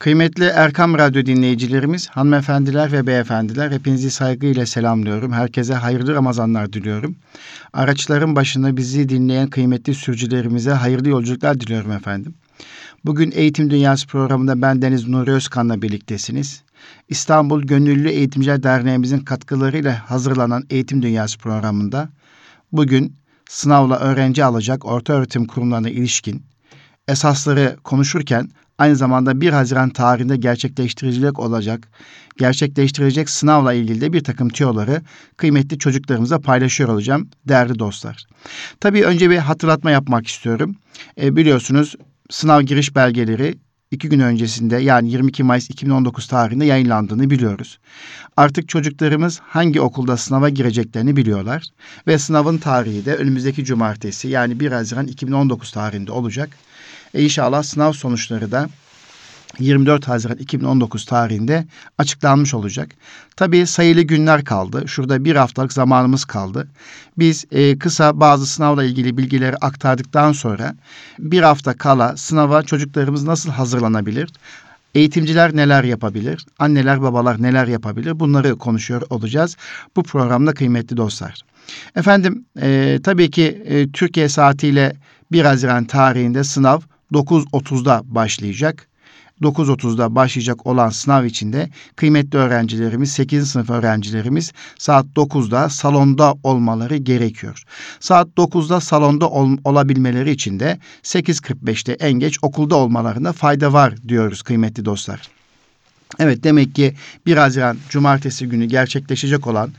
Kıymetli Erkam Radyo dinleyicilerimiz, hanımefendiler ve beyefendiler hepinizi saygıyla selamlıyorum. Herkese hayırlı Ramazanlar diliyorum. Araçların başında bizi dinleyen kıymetli sürücülerimize hayırlı yolculuklar diliyorum efendim. Bugün Eğitim Dünyası programında ben Deniz Nuri Özkan'la birliktesiniz. İstanbul Gönüllü Eğitimciler Derneğimizin katkılarıyla hazırlanan Eğitim Dünyası programında bugün sınavla öğrenci alacak orta öğretim kurumlarına ilişkin esasları konuşurken aynı zamanda 1 Haziran tarihinde gerçekleştirilecek olacak, gerçekleştirilecek sınavla ilgili de bir takım tüyoları kıymetli çocuklarımıza paylaşıyor olacağım değerli dostlar. Tabii önce bir hatırlatma yapmak istiyorum. E, biliyorsunuz sınav giriş belgeleri iki gün öncesinde yani 22 Mayıs 2019 tarihinde yayınlandığını biliyoruz. Artık çocuklarımız hangi okulda sınava gireceklerini biliyorlar ve sınavın tarihi de önümüzdeki cumartesi yani 1 Haziran 2019 tarihinde olacak. E inşallah sınav sonuçları da 24 Haziran 2019 tarihinde açıklanmış olacak. Tabii sayılı günler kaldı. Şurada bir haftalık zamanımız kaldı. Biz e, kısa bazı sınavla ilgili bilgileri aktardıktan sonra bir hafta kala sınava çocuklarımız nasıl hazırlanabilir? Eğitimciler neler yapabilir? Anneler babalar neler yapabilir? Bunları konuşuyor olacağız bu programda kıymetli dostlar. Efendim e, tabii ki e, Türkiye saatiyle 1 Haziran tarihinde sınav 9.30'da başlayacak. 9.30'da başlayacak olan sınav içinde kıymetli öğrencilerimiz, 8. sınıf öğrencilerimiz saat 9'da salonda olmaları gerekiyor. Saat 9'da salonda ol, olabilmeleri için de 8.45'te en geç okulda olmalarında fayda var diyoruz kıymetli dostlar. Evet demek ki 1 Haziran Cumartesi günü gerçekleşecek olan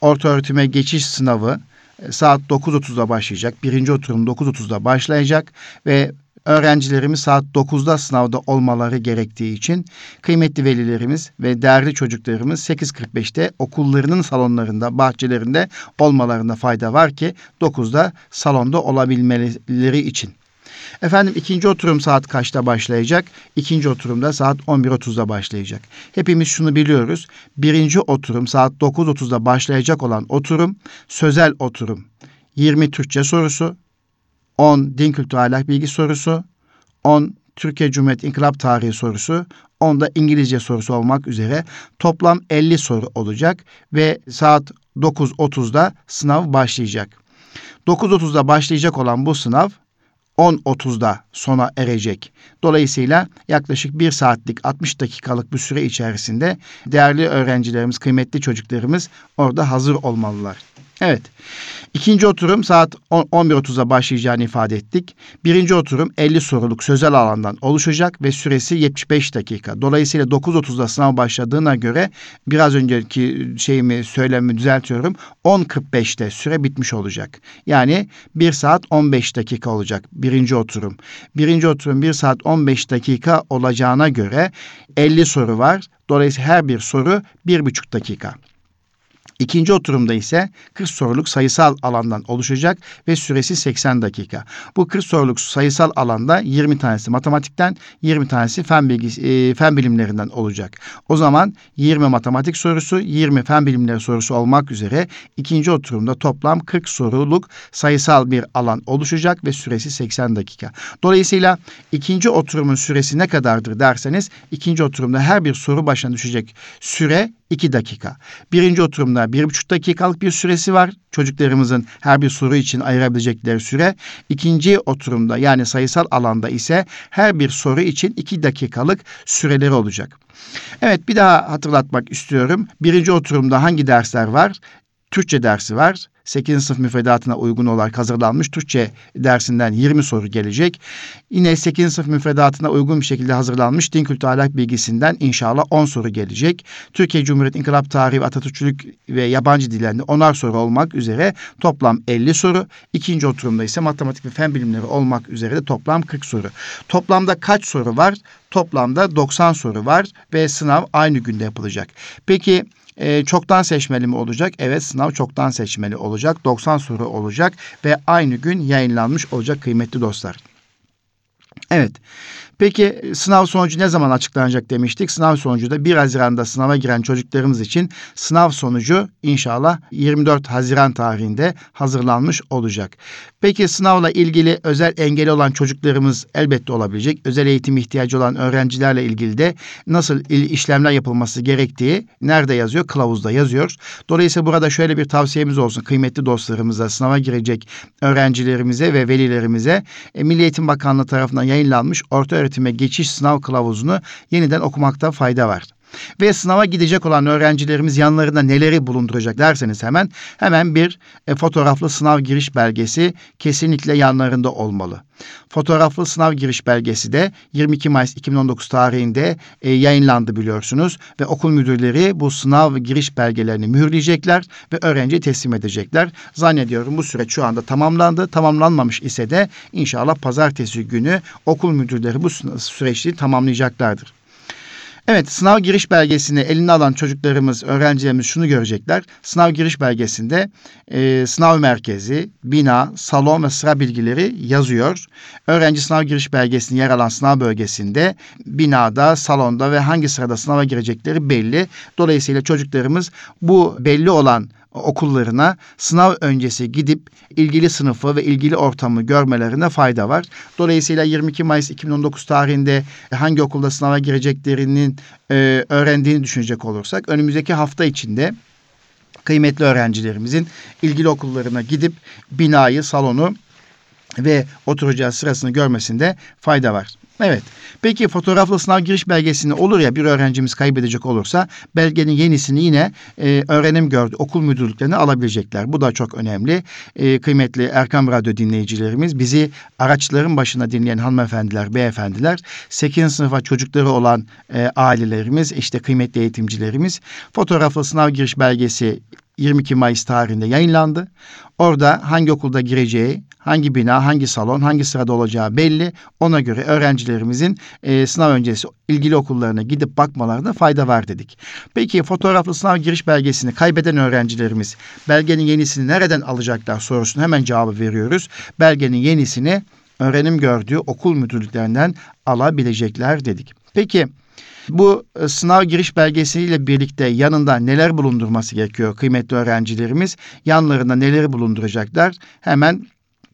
orta öğretime geçiş sınavı e, saat 9.30'da başlayacak. Birinci oturum 9.30'da başlayacak ve öğrencilerimiz saat 9'da sınavda olmaları gerektiği için kıymetli velilerimiz ve değerli çocuklarımız 8.45'te okullarının salonlarında, bahçelerinde olmalarında fayda var ki 9'da salonda olabilmeleri için. Efendim ikinci oturum saat kaçta başlayacak? İkinci oturumda saat 11.30'da başlayacak. Hepimiz şunu biliyoruz. Birinci oturum saat 9.30'da başlayacak olan oturum sözel oturum. 20 Türkçe sorusu, 10 din kültürü ahlak bilgi sorusu, 10 Türkiye Cumhuriyeti İnkılap Tarihi sorusu, 10 da İngilizce sorusu olmak üzere toplam 50 soru olacak ve saat 9.30'da sınav başlayacak. 9.30'da başlayacak olan bu sınav 10.30'da sona erecek. Dolayısıyla yaklaşık bir saatlik 60 dakikalık bir süre içerisinde değerli öğrencilerimiz, kıymetli çocuklarımız orada hazır olmalılar. Evet. İkinci oturum saat 11.30'da başlayacağını ifade ettik. Birinci oturum 50 soruluk sözel alandan oluşacak ve süresi 75 dakika. Dolayısıyla 9.30'da sınav başladığına göre biraz önceki şeyimi söylememi düzeltiyorum. 10.45'te süre bitmiş olacak. Yani 1 saat 15 dakika olacak birinci oturum. Birinci oturum 1 saat 15 dakika olacağına göre 50 soru var. Dolayısıyla her bir soru 1,5 dakika. İkinci oturumda ise 40 soruluk sayısal alandan oluşacak ve süresi 80 dakika. Bu 40 soruluk sayısal alanda 20 tanesi matematikten, 20 tanesi fen bilgisi, e, fen bilimlerinden olacak. O zaman 20 matematik sorusu, 20 fen bilimleri sorusu olmak üzere ikinci oturumda toplam 40 soruluk sayısal bir alan oluşacak ve süresi 80 dakika. Dolayısıyla ikinci oturumun süresi ne kadardır derseniz ikinci oturumda her bir soru başına düşecek süre 2 dakika. Birinci oturumda bir buçuk dakikalık bir süresi var. Çocuklarımızın her bir soru için ayırabilecekleri süre. İkinci oturumda yani sayısal alanda ise her bir soru için iki dakikalık süreleri olacak. Evet bir daha hatırlatmak istiyorum. Birinci oturumda hangi dersler var? Türkçe dersi var. 8. sınıf müfredatına uygun olarak hazırlanmış Türkçe dersinden 20 soru gelecek. Yine 8. sınıf müfredatına uygun bir şekilde hazırlanmış din kültürü ahlak bilgisinden inşallah 10 soru gelecek. Türkiye Cumhuriyeti İnkılap Tarihi ve Atatürkçülük ve yabancı dillerinde 10'ar soru olmak üzere toplam 50 soru. İkinci oturumda ise matematik ve fen bilimleri olmak üzere de toplam 40 soru. Toplamda kaç soru var? Toplamda 90 soru var ve sınav aynı günde yapılacak. Peki e, çoktan seçmeli mi olacak? Evet sınav çoktan seçmeli olacak. 90 soru olacak ve aynı gün yayınlanmış olacak kıymetli dostlar. Evet. Peki sınav sonucu ne zaman açıklanacak demiştik. Sınav sonucu da 1 Haziran'da sınava giren çocuklarımız için sınav sonucu inşallah 24 Haziran tarihinde hazırlanmış olacak. Peki sınavla ilgili özel engeli olan çocuklarımız elbette olabilecek. Özel eğitim ihtiyacı olan öğrencilerle ilgili de nasıl işlemler yapılması gerektiği nerede yazıyor? Kılavuzda yazıyor. Dolayısıyla burada şöyle bir tavsiyemiz olsun kıymetli dostlarımıza, sınava girecek öğrencilerimize ve velilerimize e, Milli Eğitim Bakanlığı tarafından yayınlanmış orta öğretime geçiş sınav kılavuzunu yeniden okumakta fayda var. Ve sınava gidecek olan öğrencilerimiz yanlarında neleri bulunduracak derseniz hemen hemen bir e, fotoğraflı sınav giriş belgesi kesinlikle yanlarında olmalı. Fotoğraflı sınav giriş belgesi de 22 Mayıs 2019 tarihinde e, yayınlandı biliyorsunuz ve okul müdürleri bu sınav giriş belgelerini mühürleyecekler ve öğrenciye teslim edecekler. Zannediyorum bu süreç şu anda tamamlandı. Tamamlanmamış ise de inşallah pazartesi günü okul müdürleri bu süreçleri tamamlayacaklardır. Evet sınav giriş belgesini eline alan çocuklarımız, öğrencilerimiz şunu görecekler. Sınav giriş belgesinde e, sınav merkezi, bina, salon ve sıra bilgileri yazıyor. Öğrenci sınav giriş belgesinin yer alan sınav bölgesinde binada, salonda ve hangi sırada sınava girecekleri belli. Dolayısıyla çocuklarımız bu belli olan okullarına sınav öncesi gidip ilgili sınıfı ve ilgili ortamı görmelerine fayda var. Dolayısıyla 22 Mayıs 2019 tarihinde hangi okulda sınava gireceklerinin e, öğrendiğini düşünecek olursak önümüzdeki hafta içinde kıymetli öğrencilerimizin ilgili okullarına gidip binayı, salonu ve oturacağı sırasını görmesinde fayda var. Evet. Peki fotoğraflı sınav giriş belgesini olur ya bir öğrencimiz kaybedecek olursa belgenin yenisini yine e, öğrenim gördü okul müdürlüklerine alabilecekler. Bu da çok önemli. E, kıymetli Erkam Radyo dinleyicilerimiz bizi araçların başına dinleyen hanımefendiler, beyefendiler, 8. sınıfa çocukları olan e, ailelerimiz, işte kıymetli eğitimcilerimiz fotoğraflı sınav giriş belgesi 22 Mayıs tarihinde yayınlandı. Orada hangi okulda gireceği, hangi bina, hangi salon, hangi sırada olacağı belli. Ona göre öğrencilerimizin e, sınav öncesi ilgili okullarına gidip bakmalarına fayda var dedik. Peki fotoğraflı sınav giriş belgesini kaybeden öğrencilerimiz belgenin yenisini nereden alacaklar sorusunu hemen cevabı veriyoruz. Belgenin yenisini öğrenim gördüğü okul müdürlüklerinden alabilecekler dedik. Peki bu e, sınav giriş belgesiyle birlikte yanında neler bulundurması gerekiyor kıymetli öğrencilerimiz? Yanlarında neleri bulunduracaklar? Hemen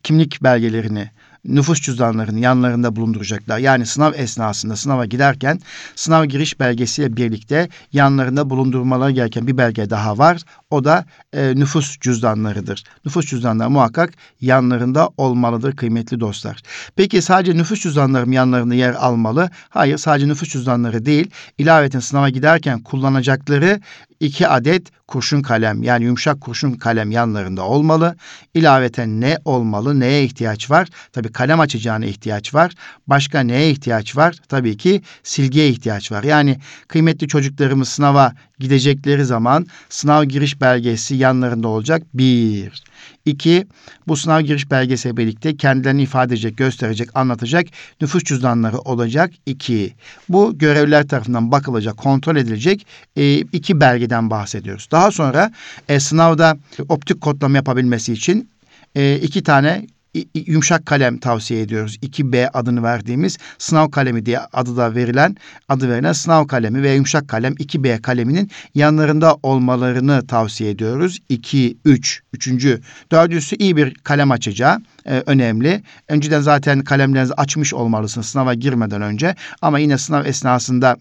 kimlik belgelerini, nüfus cüzdanlarını yanlarında bulunduracaklar. Yani sınav esnasında sınava giderken sınav giriş belgesiyle birlikte yanlarında bulundurmaları gereken bir belge daha var. O da e, nüfus cüzdanlarıdır. Nüfus cüzdanları muhakkak yanlarında olmalıdır kıymetli dostlar. Peki sadece nüfus cüzdanları mı yanlarında yer almalı? Hayır sadece nüfus cüzdanları değil. İlaveten sınava giderken kullanacakları iki adet kurşun kalem yani yumuşak kurşun kalem yanlarında olmalı. İlaveten ne olmalı, neye ihtiyaç var? Tabii kalem açacağına ihtiyaç var. Başka neye ihtiyaç var? Tabii ki silgiye ihtiyaç var. Yani kıymetli çocuklarımız sınava gidecekleri zaman sınav giriş belgesi yanlarında olacak. Bir. İki, bu sınav giriş belgesiyle birlikte kendilerini ifade edecek, gösterecek, anlatacak nüfus cüzdanları olacak. İki, bu görevliler tarafından bakılacak, kontrol edilecek e, iki belgeden bahsediyoruz. Daha sonra e, sınavda optik kodlama yapabilmesi için e, iki tane yumuşak kalem tavsiye ediyoruz. 2B adını verdiğimiz sınav kalemi diye adı da verilen adı verilen sınav kalemi ve yumuşak kalem 2B kaleminin yanlarında olmalarını tavsiye ediyoruz. 2, 3, üçüncü, dördüncüsü iyi bir kalem açacağı e, önemli. Önceden zaten kalemlerinizi açmış olmalısınız sınava girmeden önce ama yine sınav esnasında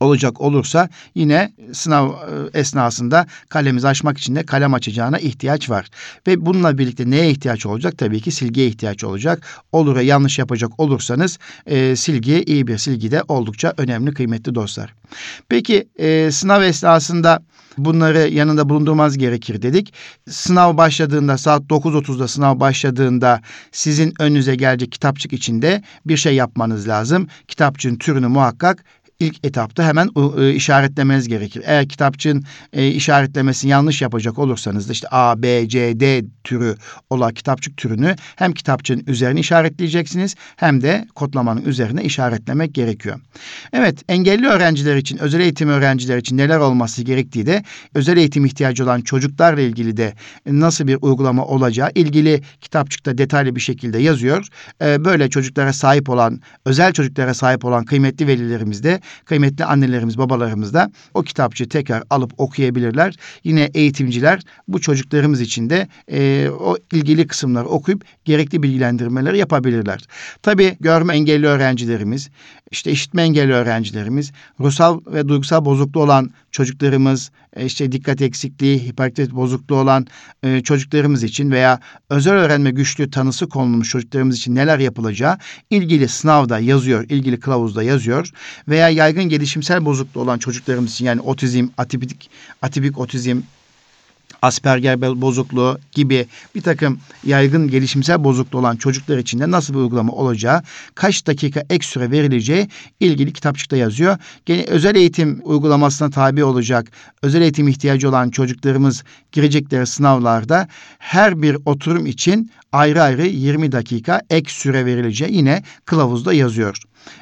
olacak olursa yine sınav e, esnasında kalemizi açmak için de kalem açacağına ihtiyaç var. Ve bununla birlikte neye ihtiyaç olacak? Tabii ki silgiye ihtiyaç olacak. Olur yanlış yapacak olursanız e, silgi iyi bir silgi de oldukça önemli kıymetli dostlar. Peki e, sınav esnasında bunları yanında bulundurmaz gerekir dedik. Sınav başladığında saat 9.30'da sınav başladığında sizin önünüze gelecek kitapçık içinde bir şey yapmanız lazım. Kitapçığın türünü muhakkak ilk etapta hemen e, işaretlemeniz gerekir. Eğer kitapçığın e, işaretlemesini yanlış yapacak olursanız da işte A, B, C, D türü olan kitapçık türünü hem kitapçığın üzerine işaretleyeceksiniz hem de kodlamanın üzerine işaretlemek gerekiyor. Evet, engelli öğrenciler için, özel eğitim öğrenciler için neler olması gerektiği de özel eğitim ihtiyacı olan çocuklarla ilgili de nasıl bir uygulama olacağı ilgili kitapçıkta detaylı bir şekilde yazıyor. Ee, böyle çocuklara sahip olan, özel çocuklara sahip olan kıymetli velilerimiz de, kıymetli annelerimiz, babalarımız da o kitapçığı tekrar alıp okuyabilirler. Yine eğitimciler bu çocuklarımız için de e, o ilgili kısımları okuyup gerekli bilgilendirmeleri yapabilirler. Tabii görme engelli öğrencilerimiz, işte işitme engelli öğrencilerimiz, ruhsal ve duygusal bozukluğu olan çocuklarımız, e, işte dikkat eksikliği, hiperaktivite bozukluğu olan e, çocuklarımız için veya özel öğrenme güçlüğü tanısı konulmuş çocuklarımız için neler yapılacağı ilgili sınavda yazıyor, ilgili kılavuzda yazıyor veya yaygın gelişimsel bozukluğu olan çocuklarımız için yani otizm, atipik, atipik otizm, Asperger bozukluğu gibi bir takım yaygın gelişimsel bozukluğu olan çocuklar için de nasıl bir uygulama olacağı, kaç dakika ek süre verileceği ilgili kitapçıkta yazıyor. Gene özel eğitim uygulamasına tabi olacak, özel eğitim ihtiyacı olan çocuklarımız girecekleri sınavlarda her bir oturum için ayrı ayrı 20 dakika ek süre verileceği yine kılavuzda yazıyor.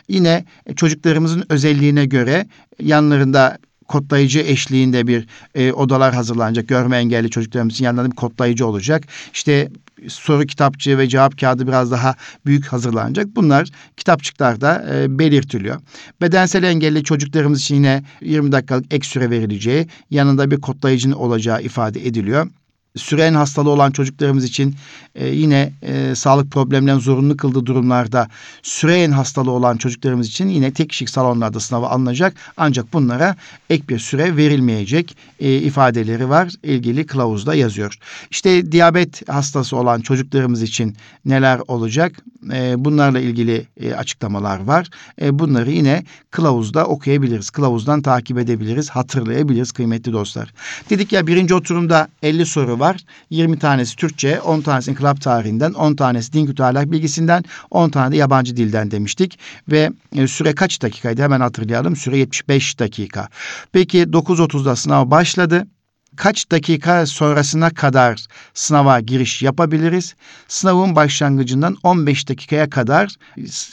Yine çocuklarımızın özelliğine göre yanlarında kodlayıcı eşliğinde bir e, odalar hazırlanacak. Görme engelli çocuklarımız için yanlarında bir kodlayıcı olacak. İşte soru kitapçığı ve cevap kağıdı biraz daha büyük hazırlanacak. Bunlar kitapçıklarda e, belirtiliyor. Bedensel engelli çocuklarımız için yine 20 dakikalık ek süre verileceği, yanında bir kodlayıcının olacağı ifade ediliyor süren hastalığı olan çocuklarımız için e, yine e, sağlık problemlerinin zorunlu kıldığı durumlarda süreyen hastalığı olan çocuklarımız için yine tek kişilik salonlarda sınava alınacak. Ancak bunlara ek bir süre verilmeyecek e, ifadeleri var. ilgili kılavuzda yazıyor. İşte diyabet hastası olan çocuklarımız için neler olacak? E, bunlarla ilgili e, açıklamalar var. E, bunları yine kılavuzda okuyabiliriz. Kılavuzdan takip edebiliriz, hatırlayabiliriz kıymetli dostlar. Dedik ya birinci oturumda 50 soru var var. 20 tanesi Türkçe, 10 tanesi inkılap tarihinden, 10 tanesi din kültürü ahlak bilgisinden, 10 tane de yabancı dilden demiştik. Ve e, süre kaç dakikaydı hemen hatırlayalım. Süre 75 dakika. Peki 9.30'da sınav başladı kaç dakika sonrasına kadar sınava giriş yapabiliriz? Sınavın başlangıcından 15 dakikaya kadar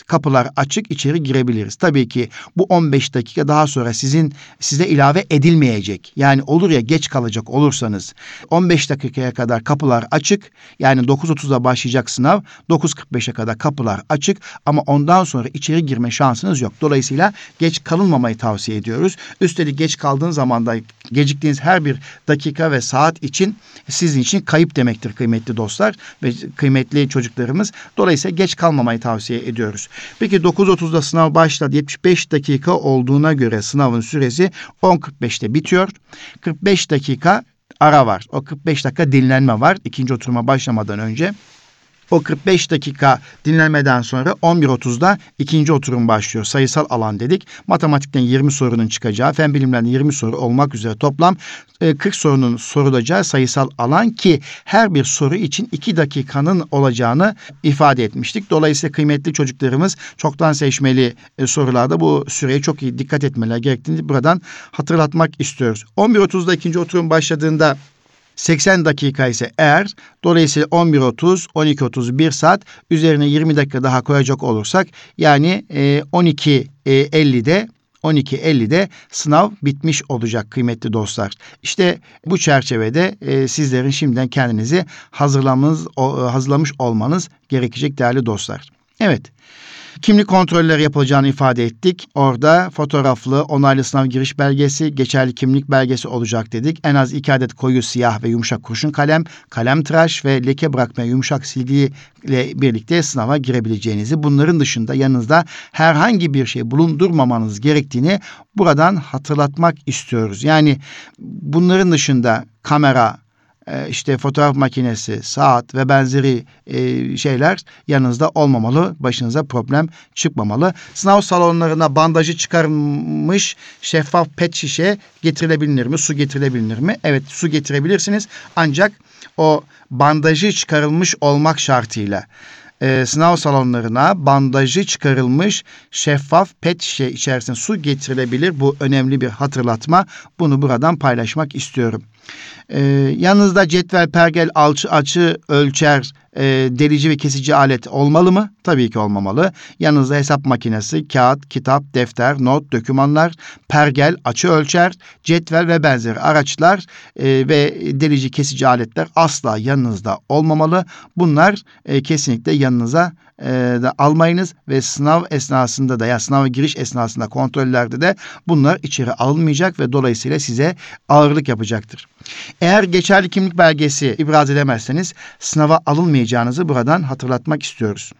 kapılar açık içeri girebiliriz. Tabii ki bu 15 dakika daha sonra sizin size ilave edilmeyecek. Yani olur ya geç kalacak olursanız 15 dakikaya kadar kapılar açık. Yani 9.30'da başlayacak sınav 9.45'e kadar kapılar açık ama ondan sonra içeri girme şansınız yok. Dolayısıyla geç kalınmamayı tavsiye ediyoruz. Üstelik geç kaldığın zaman da geciktiğiniz her bir dakika ve saat için sizin için kayıp demektir kıymetli dostlar ve kıymetli çocuklarımız. Dolayısıyla geç kalmamayı tavsiye ediyoruz. Peki 9.30'da sınav başladı. 75 dakika olduğuna göre sınavın süresi 10.45'te bitiyor. 45 dakika ara var. O 45 dakika dinlenme var ikinci oturuma başlamadan önce. O 45 dakika dinlenmeden sonra 11.30'da ikinci oturum başlıyor. Sayısal alan dedik. Matematikten 20 sorunun çıkacağı, fen bilimlerden 20 soru olmak üzere toplam 40 e, sorunun sorulacağı sayısal alan ki her bir soru için 2 dakikanın olacağını ifade etmiştik. Dolayısıyla kıymetli çocuklarımız çoktan seçmeli e, sorularda bu süreye çok iyi dikkat etmeler gerektiğini buradan hatırlatmak istiyoruz. 11.30'da ikinci oturum başladığında 80 dakika ise eğer dolayısıyla 11.30, 12.30, 1 saat üzerine 20 dakika daha koyacak olursak yani e, 12.50'de 12.50'de sınav bitmiş olacak kıymetli dostlar. İşte bu çerçevede e, sizlerin şimdiden kendinizi hazırlamanız, o, hazırlamış olmanız gerekecek değerli dostlar. Evet. Kimlik kontrolleri yapılacağını ifade ettik. Orada fotoğraflı, onaylı sınav giriş belgesi, geçerli kimlik belgesi olacak dedik. En az iki adet koyu siyah ve yumuşak kurşun kalem, kalem tıraş ve leke bırakmaya yumuşak silgiyle birlikte sınava girebileceğinizi, bunların dışında yanınızda herhangi bir şey bulundurmamanız gerektiğini buradan hatırlatmak istiyoruz. Yani bunların dışında kamera, işte fotoğraf makinesi, saat ve benzeri e, şeyler yanınızda olmamalı. Başınıza problem çıkmamalı. Sınav salonlarına bandajı çıkarmış şeffaf pet şişe getirilebilir mi? Su getirilebilir mi? Evet su getirebilirsiniz. Ancak o bandajı çıkarılmış olmak şartıyla e, sınav salonlarına bandajı çıkarılmış şeffaf pet şişe içerisinde su getirilebilir. Bu önemli bir hatırlatma. Bunu buradan paylaşmak istiyorum. Ee, yanınızda cetvel, pergel, alçı, açı, ölçer, e, delici ve kesici alet olmalı mı? Tabii ki olmamalı. Yanınızda hesap makinesi, kağıt, kitap, defter, not, dokümanlar, pergel, açı ölçer, cetvel ve benzeri araçlar e, ve delici, kesici aletler asla yanınızda olmamalı. Bunlar e, kesinlikle yanınıza e, da almayınız ve sınav esnasında da ya sınava giriş esnasında kontrollerde de bunlar içeri alınmayacak ve dolayısıyla size ağırlık yapacaktır. Eğer geçerli kimlik belgesi ibraz edemezseniz sınava alınmayacağınızı buradan hatırlatmak istiyoruz.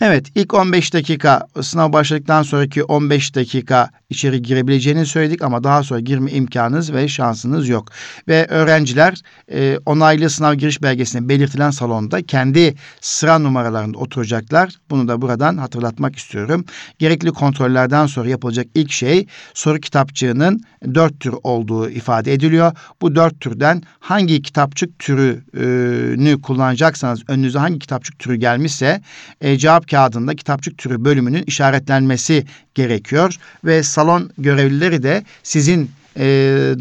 Evet ilk 15 dakika sınav başladıktan sonraki 15 dakika içeri girebileceğini söyledik ama daha sonra girme imkanınız ve şansınız yok. Ve öğrenciler e, onaylı sınav giriş belgesine belirtilen salonda kendi sıra numaralarında oturacaklar. Bunu da buradan hatırlatmak istiyorum. Gerekli kontrollerden sonra yapılacak ilk şey soru kitapçığının dört tür olduğu ifade ediliyor. Bu dört türden hangi kitapçık türünü kullanacaksanız önünüze hangi kitapçık türü gelmişse e, cevap kağıdında kitapçık türü bölümünün işaretlenmesi gerekiyor ve salon görevlileri de sizin e,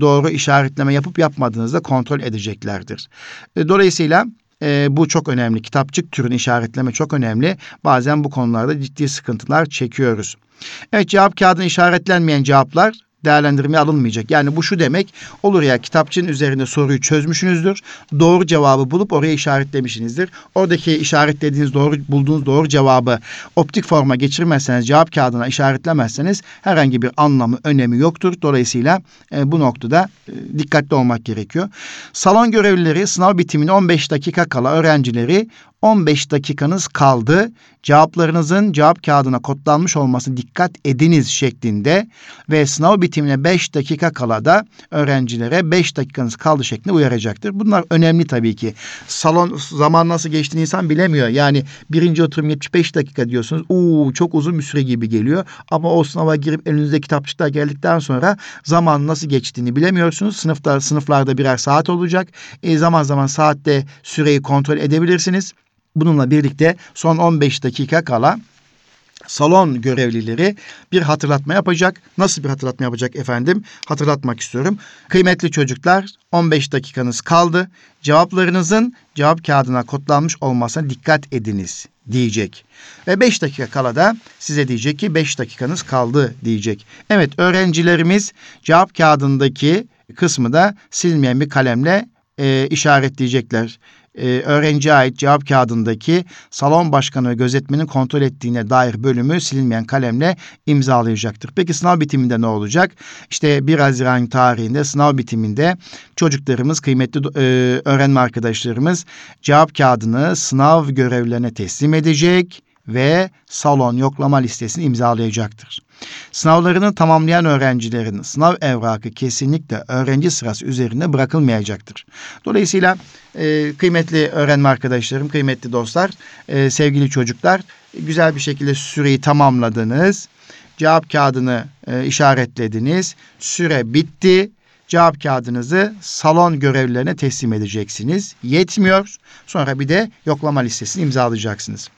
doğru işaretleme yapıp yapmadığınızda kontrol edeceklerdir. E, dolayısıyla e, bu çok önemli. Kitapçık türünü işaretleme çok önemli. Bazen bu konularda ciddi sıkıntılar çekiyoruz. Evet cevap kağıdına işaretlenmeyen cevaplar değerlendirmeye alınmayacak. Yani bu şu demek olur ya kitapçının üzerinde soruyu çözmüşsünüzdür. Doğru cevabı bulup oraya işaretlemişsinizdir. Oradaki işaretlediğiniz doğru bulduğunuz doğru cevabı optik forma geçirmezseniz cevap kağıdına işaretlemezseniz herhangi bir anlamı önemi yoktur. Dolayısıyla e, bu noktada e, dikkatli olmak gerekiyor. Salon görevlileri sınav bitimine 15 dakika kala öğrencileri 15 dakikanız kaldı. Cevaplarınızın cevap kağıdına kodlanmış olması dikkat ediniz şeklinde ve sınav bitimine 5 dakika kala da öğrencilere 5 dakikanız kaldı şeklinde uyaracaktır. Bunlar önemli tabii ki. Salon zaman nasıl geçtiğini insan bilemiyor. Yani birinci oturum 75 dakika diyorsunuz. Uuu çok uzun bir süre gibi geliyor. Ama o sınava girip elinizde kitapçıklar geldikten sonra zaman nasıl geçtiğini bilemiyorsunuz. Sınıfta, sınıflarda birer saat olacak. E, zaman zaman saatte süreyi kontrol edebilirsiniz. Bununla birlikte son 15 dakika kala salon görevlileri bir hatırlatma yapacak. Nasıl bir hatırlatma yapacak efendim? Hatırlatmak istiyorum. Kıymetli çocuklar 15 dakikanız kaldı. Cevaplarınızın cevap kağıdına kodlanmış olmasına dikkat ediniz diyecek. Ve 5 dakika kala da size diyecek ki 5 dakikanız kaldı diyecek. Evet öğrencilerimiz cevap kağıdındaki kısmı da silmeyen bir kalemle e, işaretleyecekler e, öğrenciye ait cevap kağıdındaki salon başkanı ve gözetmenin kontrol ettiğine dair bölümü silinmeyen kalemle imzalayacaktır. Peki sınav bitiminde ne olacak? İşte 1 Haziran tarihinde sınav bitiminde çocuklarımız, kıymetli e, öğrenme arkadaşlarımız cevap kağıdını sınav görevlilerine teslim edecek ve salon yoklama listesini imzalayacaktır. Sınavlarını tamamlayan öğrencilerin sınav evrakı kesinlikle öğrenci sırası üzerinde bırakılmayacaktır. Dolayısıyla e, kıymetli öğrenme arkadaşlarım, kıymetli dostlar, e, sevgili çocuklar güzel bir şekilde süreyi tamamladınız. Cevap kağıdını e, işaretlediniz. Süre bitti cevap kağıdınızı salon görevlilerine teslim edeceksiniz. Yetmiyor. Sonra bir de yoklama listesini imzalayacaksınız.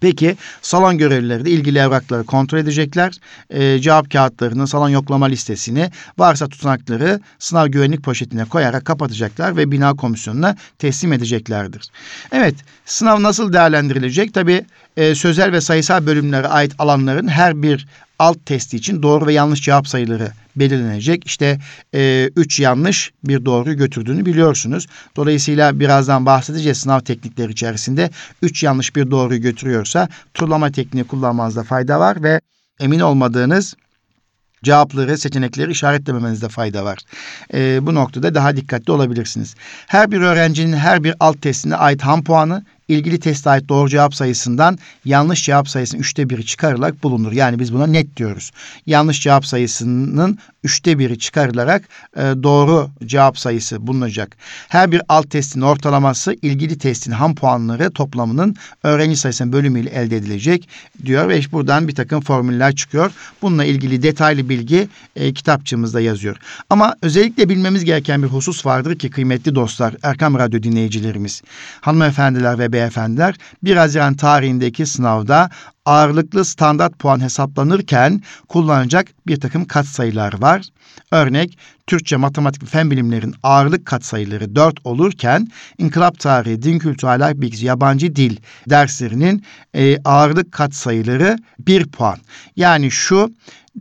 Peki salon görevlileri de ilgili evrakları kontrol edecekler. E, cevap kağıtlarını, salon yoklama listesini, varsa tutanakları sınav güvenlik poşetine koyarak kapatacaklar ve bina komisyonuna teslim edeceklerdir. Evet, sınav nasıl değerlendirilecek? Tabii e, sözel ve sayısal bölümlere ait alanların her bir alt testi için doğru ve yanlış cevap sayıları belirlenecek. İşte e, üç yanlış bir doğru götürdüğünü biliyorsunuz. Dolayısıyla birazdan bahsedeceğiz sınav teknikleri içerisinde. Üç yanlış bir doğruyu götürüyorsa turlama tekniği kullanmanızda fayda var ve emin olmadığınız cevapları, seçenekleri işaretlememenizde fayda var. E, bu noktada daha dikkatli olabilirsiniz. Her bir öğrencinin her bir alt testine ait ham puanı ilgili teste ait doğru cevap sayısından yanlış cevap sayısının üçte biri çıkarılarak bulunur. Yani biz buna net diyoruz. Yanlış cevap sayısının üçte biri çıkarılarak e, doğru cevap sayısı bulunacak. Her bir alt testin ortalaması ilgili testin ham puanları toplamının öğrenci sayısının bölümüyle elde edilecek diyor ve buradan bir takım formüller çıkıyor. Bununla ilgili detaylı bilgi e, kitapçığımızda yazıyor. Ama özellikle bilmemiz gereken bir husus vardır ki kıymetli dostlar, Erkam Radyo dinleyicilerimiz, hanımefendiler ve beyefendiler 1 Haziran tarihindeki sınavda ağırlıklı standart puan hesaplanırken kullanacak bir takım katsayılar var. Örnek Türkçe, matematik ve fen bilimlerin ağırlık katsayıları 4 olurken inkılap tarihi, din kültürü, ahlak bilgisi, yabancı dil derslerinin e, ağırlık katsayıları 1 puan. Yani şu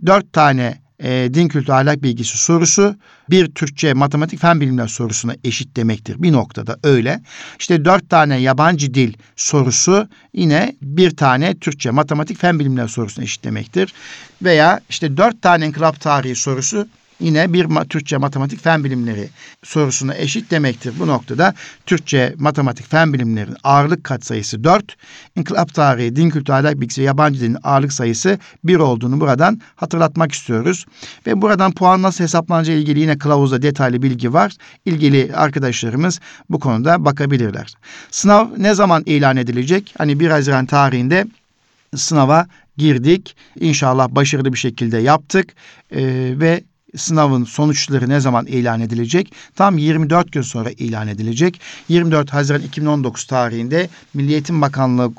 4 tane e, din kültürü ahlak bilgisi sorusu bir Türkçe matematik fen bilimler sorusuna eşit demektir. Bir noktada öyle. İşte dört tane yabancı dil sorusu yine bir tane Türkçe matematik fen bilimler sorusuna eşit demektir. Veya işte dört tane inkılap tarihi sorusu yine bir Türkçe matematik fen bilimleri sorusuna eşit demektir. Bu noktada Türkçe matematik fen bilimlerin ağırlık katsayısı 4, inkılap tarihi, din kültürü, ahlak bilgisi ve yabancı dilin ağırlık sayısı 1 olduğunu buradan hatırlatmak istiyoruz. Ve buradan puan nasıl hesaplanacağı ilgili yine kılavuzda detaylı bilgi var. İlgili arkadaşlarımız bu konuda bakabilirler. Sınav ne zaman ilan edilecek? Hani 1 Haziran tarihinde sınava girdik. İnşallah başarılı bir şekilde yaptık ee, ve sınavın sonuçları ne zaman ilan edilecek? Tam 24 gün sonra ilan edilecek. 24 Haziran 2019 tarihinde Milli Eğitim Bakanlığı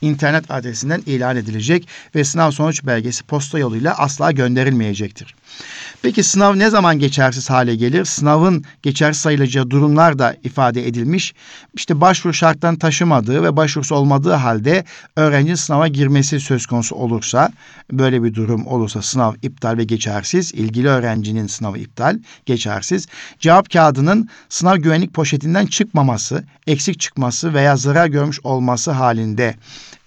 internet adresinden ilan edilecek ve sınav sonuç belgesi posta yoluyla asla gönderilmeyecektir. Peki sınav ne zaman geçersiz hale gelir? Sınavın geçersiz sayılacağı durumlar da ifade edilmiş. İşte başvuru şarttan taşımadığı ve başvurusu olmadığı halde öğrenci sınava girmesi söz konusu olursa, böyle bir durum olursa sınav iptal ve geçersiz, ilgili öğrencinin sınavı iptal, geçersiz. Cevap kağıdının sınav güvenlik poşetinden çıkmaması, eksik çıkması veya zarar görmüş olması halinde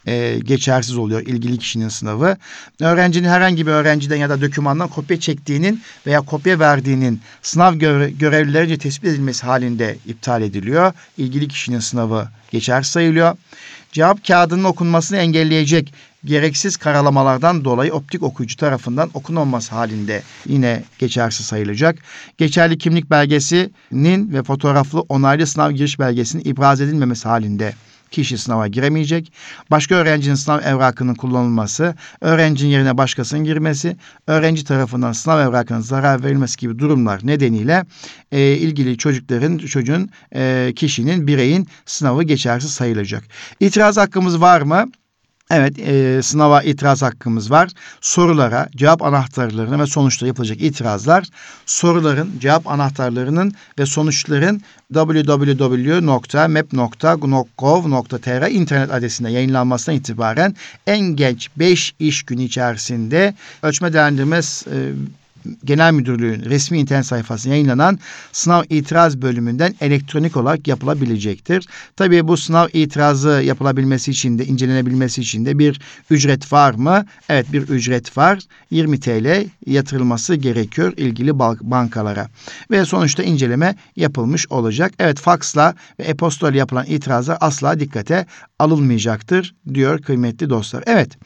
e, geçersiz oluyor ilgili kişinin sınavı. Öğrencinin herhangi bir öğrenciden ya da dokümandan kopya çektiğinin veya kopya verdiğinin sınav göre görevlilerince tespit edilmesi halinde iptal ediliyor. İlgili kişinin sınavı geçer sayılıyor. Cevap kağıdının okunmasını engelleyecek gereksiz karalamalardan dolayı optik okuyucu tarafından okunmaması halinde yine geçersiz sayılacak. Geçerli kimlik belgesinin ve fotoğraflı onaylı sınav giriş belgesinin ibraz edilmemesi halinde kişi sınava giremeyecek. Başka öğrencinin sınav evrakının kullanılması, öğrencinin yerine başkasının girmesi, öğrenci tarafından sınav evrakının zarar verilmesi gibi durumlar nedeniyle e, ilgili çocukların, çocuğun, e, kişinin, bireyin sınavı geçersiz sayılacak. İtiraz hakkımız var mı? Evet, e, sınava itiraz hakkımız var. Sorulara, cevap anahtarlarına ve sonuçta yapılacak itirazlar, soruların, cevap anahtarlarının ve sonuçların www.map.gov.tr internet adresinde yayınlanmasından itibaren en geç 5 iş günü içerisinde ölçme değerlendirme e, Genel Müdürlüğü'nün resmi internet sayfasında yayınlanan sınav itiraz bölümünden elektronik olarak yapılabilecektir. Tabii bu sınav itirazı yapılabilmesi için de incelenebilmesi için de bir ücret var mı? Evet bir ücret var. 20 TL yatırılması gerekiyor ilgili bankalara. Ve sonuçta inceleme yapılmış olacak. Evet faksla ve e-posta yapılan itirazlar asla dikkate alınmayacaktır diyor kıymetli dostlar. Evet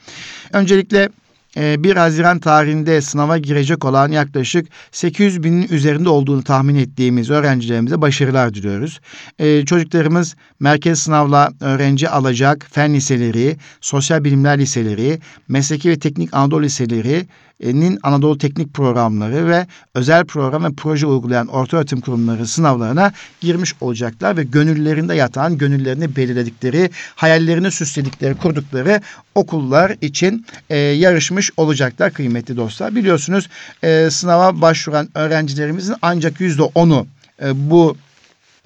öncelikle 1 ee, Haziran tarihinde sınava girecek olan yaklaşık 800 binin üzerinde olduğunu tahmin ettiğimiz öğrencilerimize başarılar diliyoruz. Ee, çocuklarımız merkez sınavla öğrenci alacak fen liseleri, sosyal bilimler liseleri, mesleki ve teknik Anadolu liseleri, nin Anadolu Teknik Programları ve özel program ve proje uygulayan orta öğretim kurumları sınavlarına girmiş olacaklar ve gönüllerinde yatan, gönüllerini belirledikleri, hayallerini süsledikleri, kurdukları okullar için e, yarışmış olacaklar kıymetli dostlar. Biliyorsunuz e, sınava başvuran öğrencilerimizin ancak yüzde onu e, bu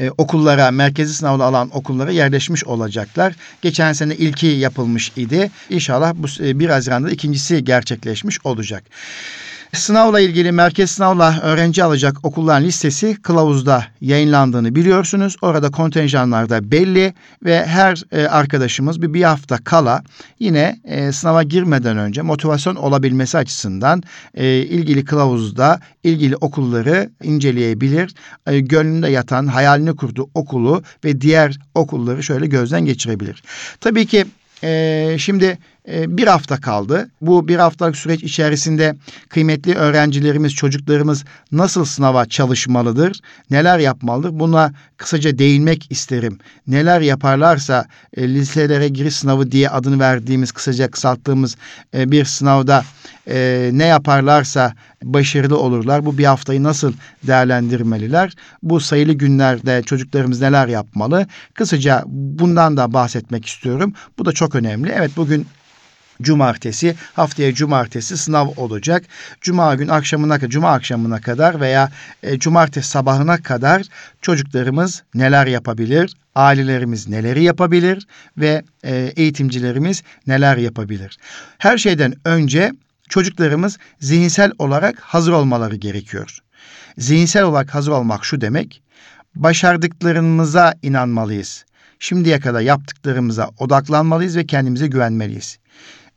e, okullara, merkezi sınavda alan okullara yerleşmiş olacaklar. Geçen sene ilki yapılmış idi. İnşallah bu e, 1 Haziran'da ikincisi gerçekleşmiş olacak. Sınavla ilgili merkez sınavla öğrenci alacak okulların listesi kılavuzda yayınlandığını biliyorsunuz. Orada kontenjanlar da belli ve her e, arkadaşımız bir, bir hafta kala yine e, sınava girmeden önce motivasyon olabilmesi açısından e, ilgili kılavuzda ilgili okulları inceleyebilir. E, gönlünde yatan, hayalini kurduğu okulu ve diğer okulları şöyle gözden geçirebilir. Tabii ki e, şimdi bir hafta kaldı. Bu bir haftalık süreç içerisinde kıymetli öğrencilerimiz, çocuklarımız nasıl sınava çalışmalıdır, neler yapmalıdır? Buna kısaca değinmek isterim. Neler yaparlarsa e, liselere giriş sınavı diye adını verdiğimiz, kısaca kısalttığımız e, bir sınavda e, ne yaparlarsa başarılı olurlar. Bu bir haftayı nasıl değerlendirmeliler? Bu sayılı günlerde çocuklarımız neler yapmalı? Kısaca bundan da bahsetmek istiyorum. Bu da çok önemli. Evet bugün cumartesi, haftaya cumartesi sınav olacak. Cuma gün akşamına cuma akşamına kadar veya e, cumartesi sabahına kadar çocuklarımız neler yapabilir? Ailelerimiz neleri yapabilir ve e, eğitimcilerimiz neler yapabilir? Her şeyden önce çocuklarımız zihinsel olarak hazır olmaları gerekiyor. Zihinsel olarak hazır olmak şu demek, başardıklarımıza inanmalıyız. Şimdiye kadar yaptıklarımıza odaklanmalıyız ve kendimize güvenmeliyiz.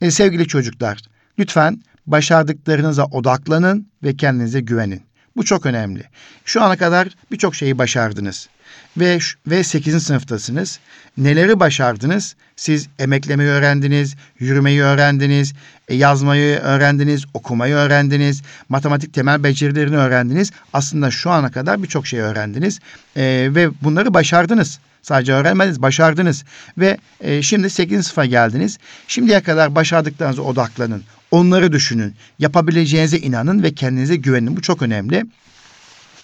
E, sevgili çocuklar, lütfen başardıklarınıza odaklanın ve kendinize güvenin. Bu çok önemli. Şu ana kadar birçok şeyi başardınız ve ve 8. sınıftasınız. Neleri başardınız? Siz emeklemeyi öğrendiniz, yürümeyi öğrendiniz, e, yazmayı öğrendiniz, okumayı öğrendiniz, matematik temel becerilerini öğrendiniz. Aslında şu ana kadar birçok şey öğrendiniz ee, ve bunları başardınız. Sadece öğrenmediniz, başardınız. Ve e, şimdi 8. sınıfa geldiniz. Şimdiye kadar başardıklarınıza odaklanın. Onları düşünün. Yapabileceğinize inanın ve kendinize güvenin. Bu çok önemli.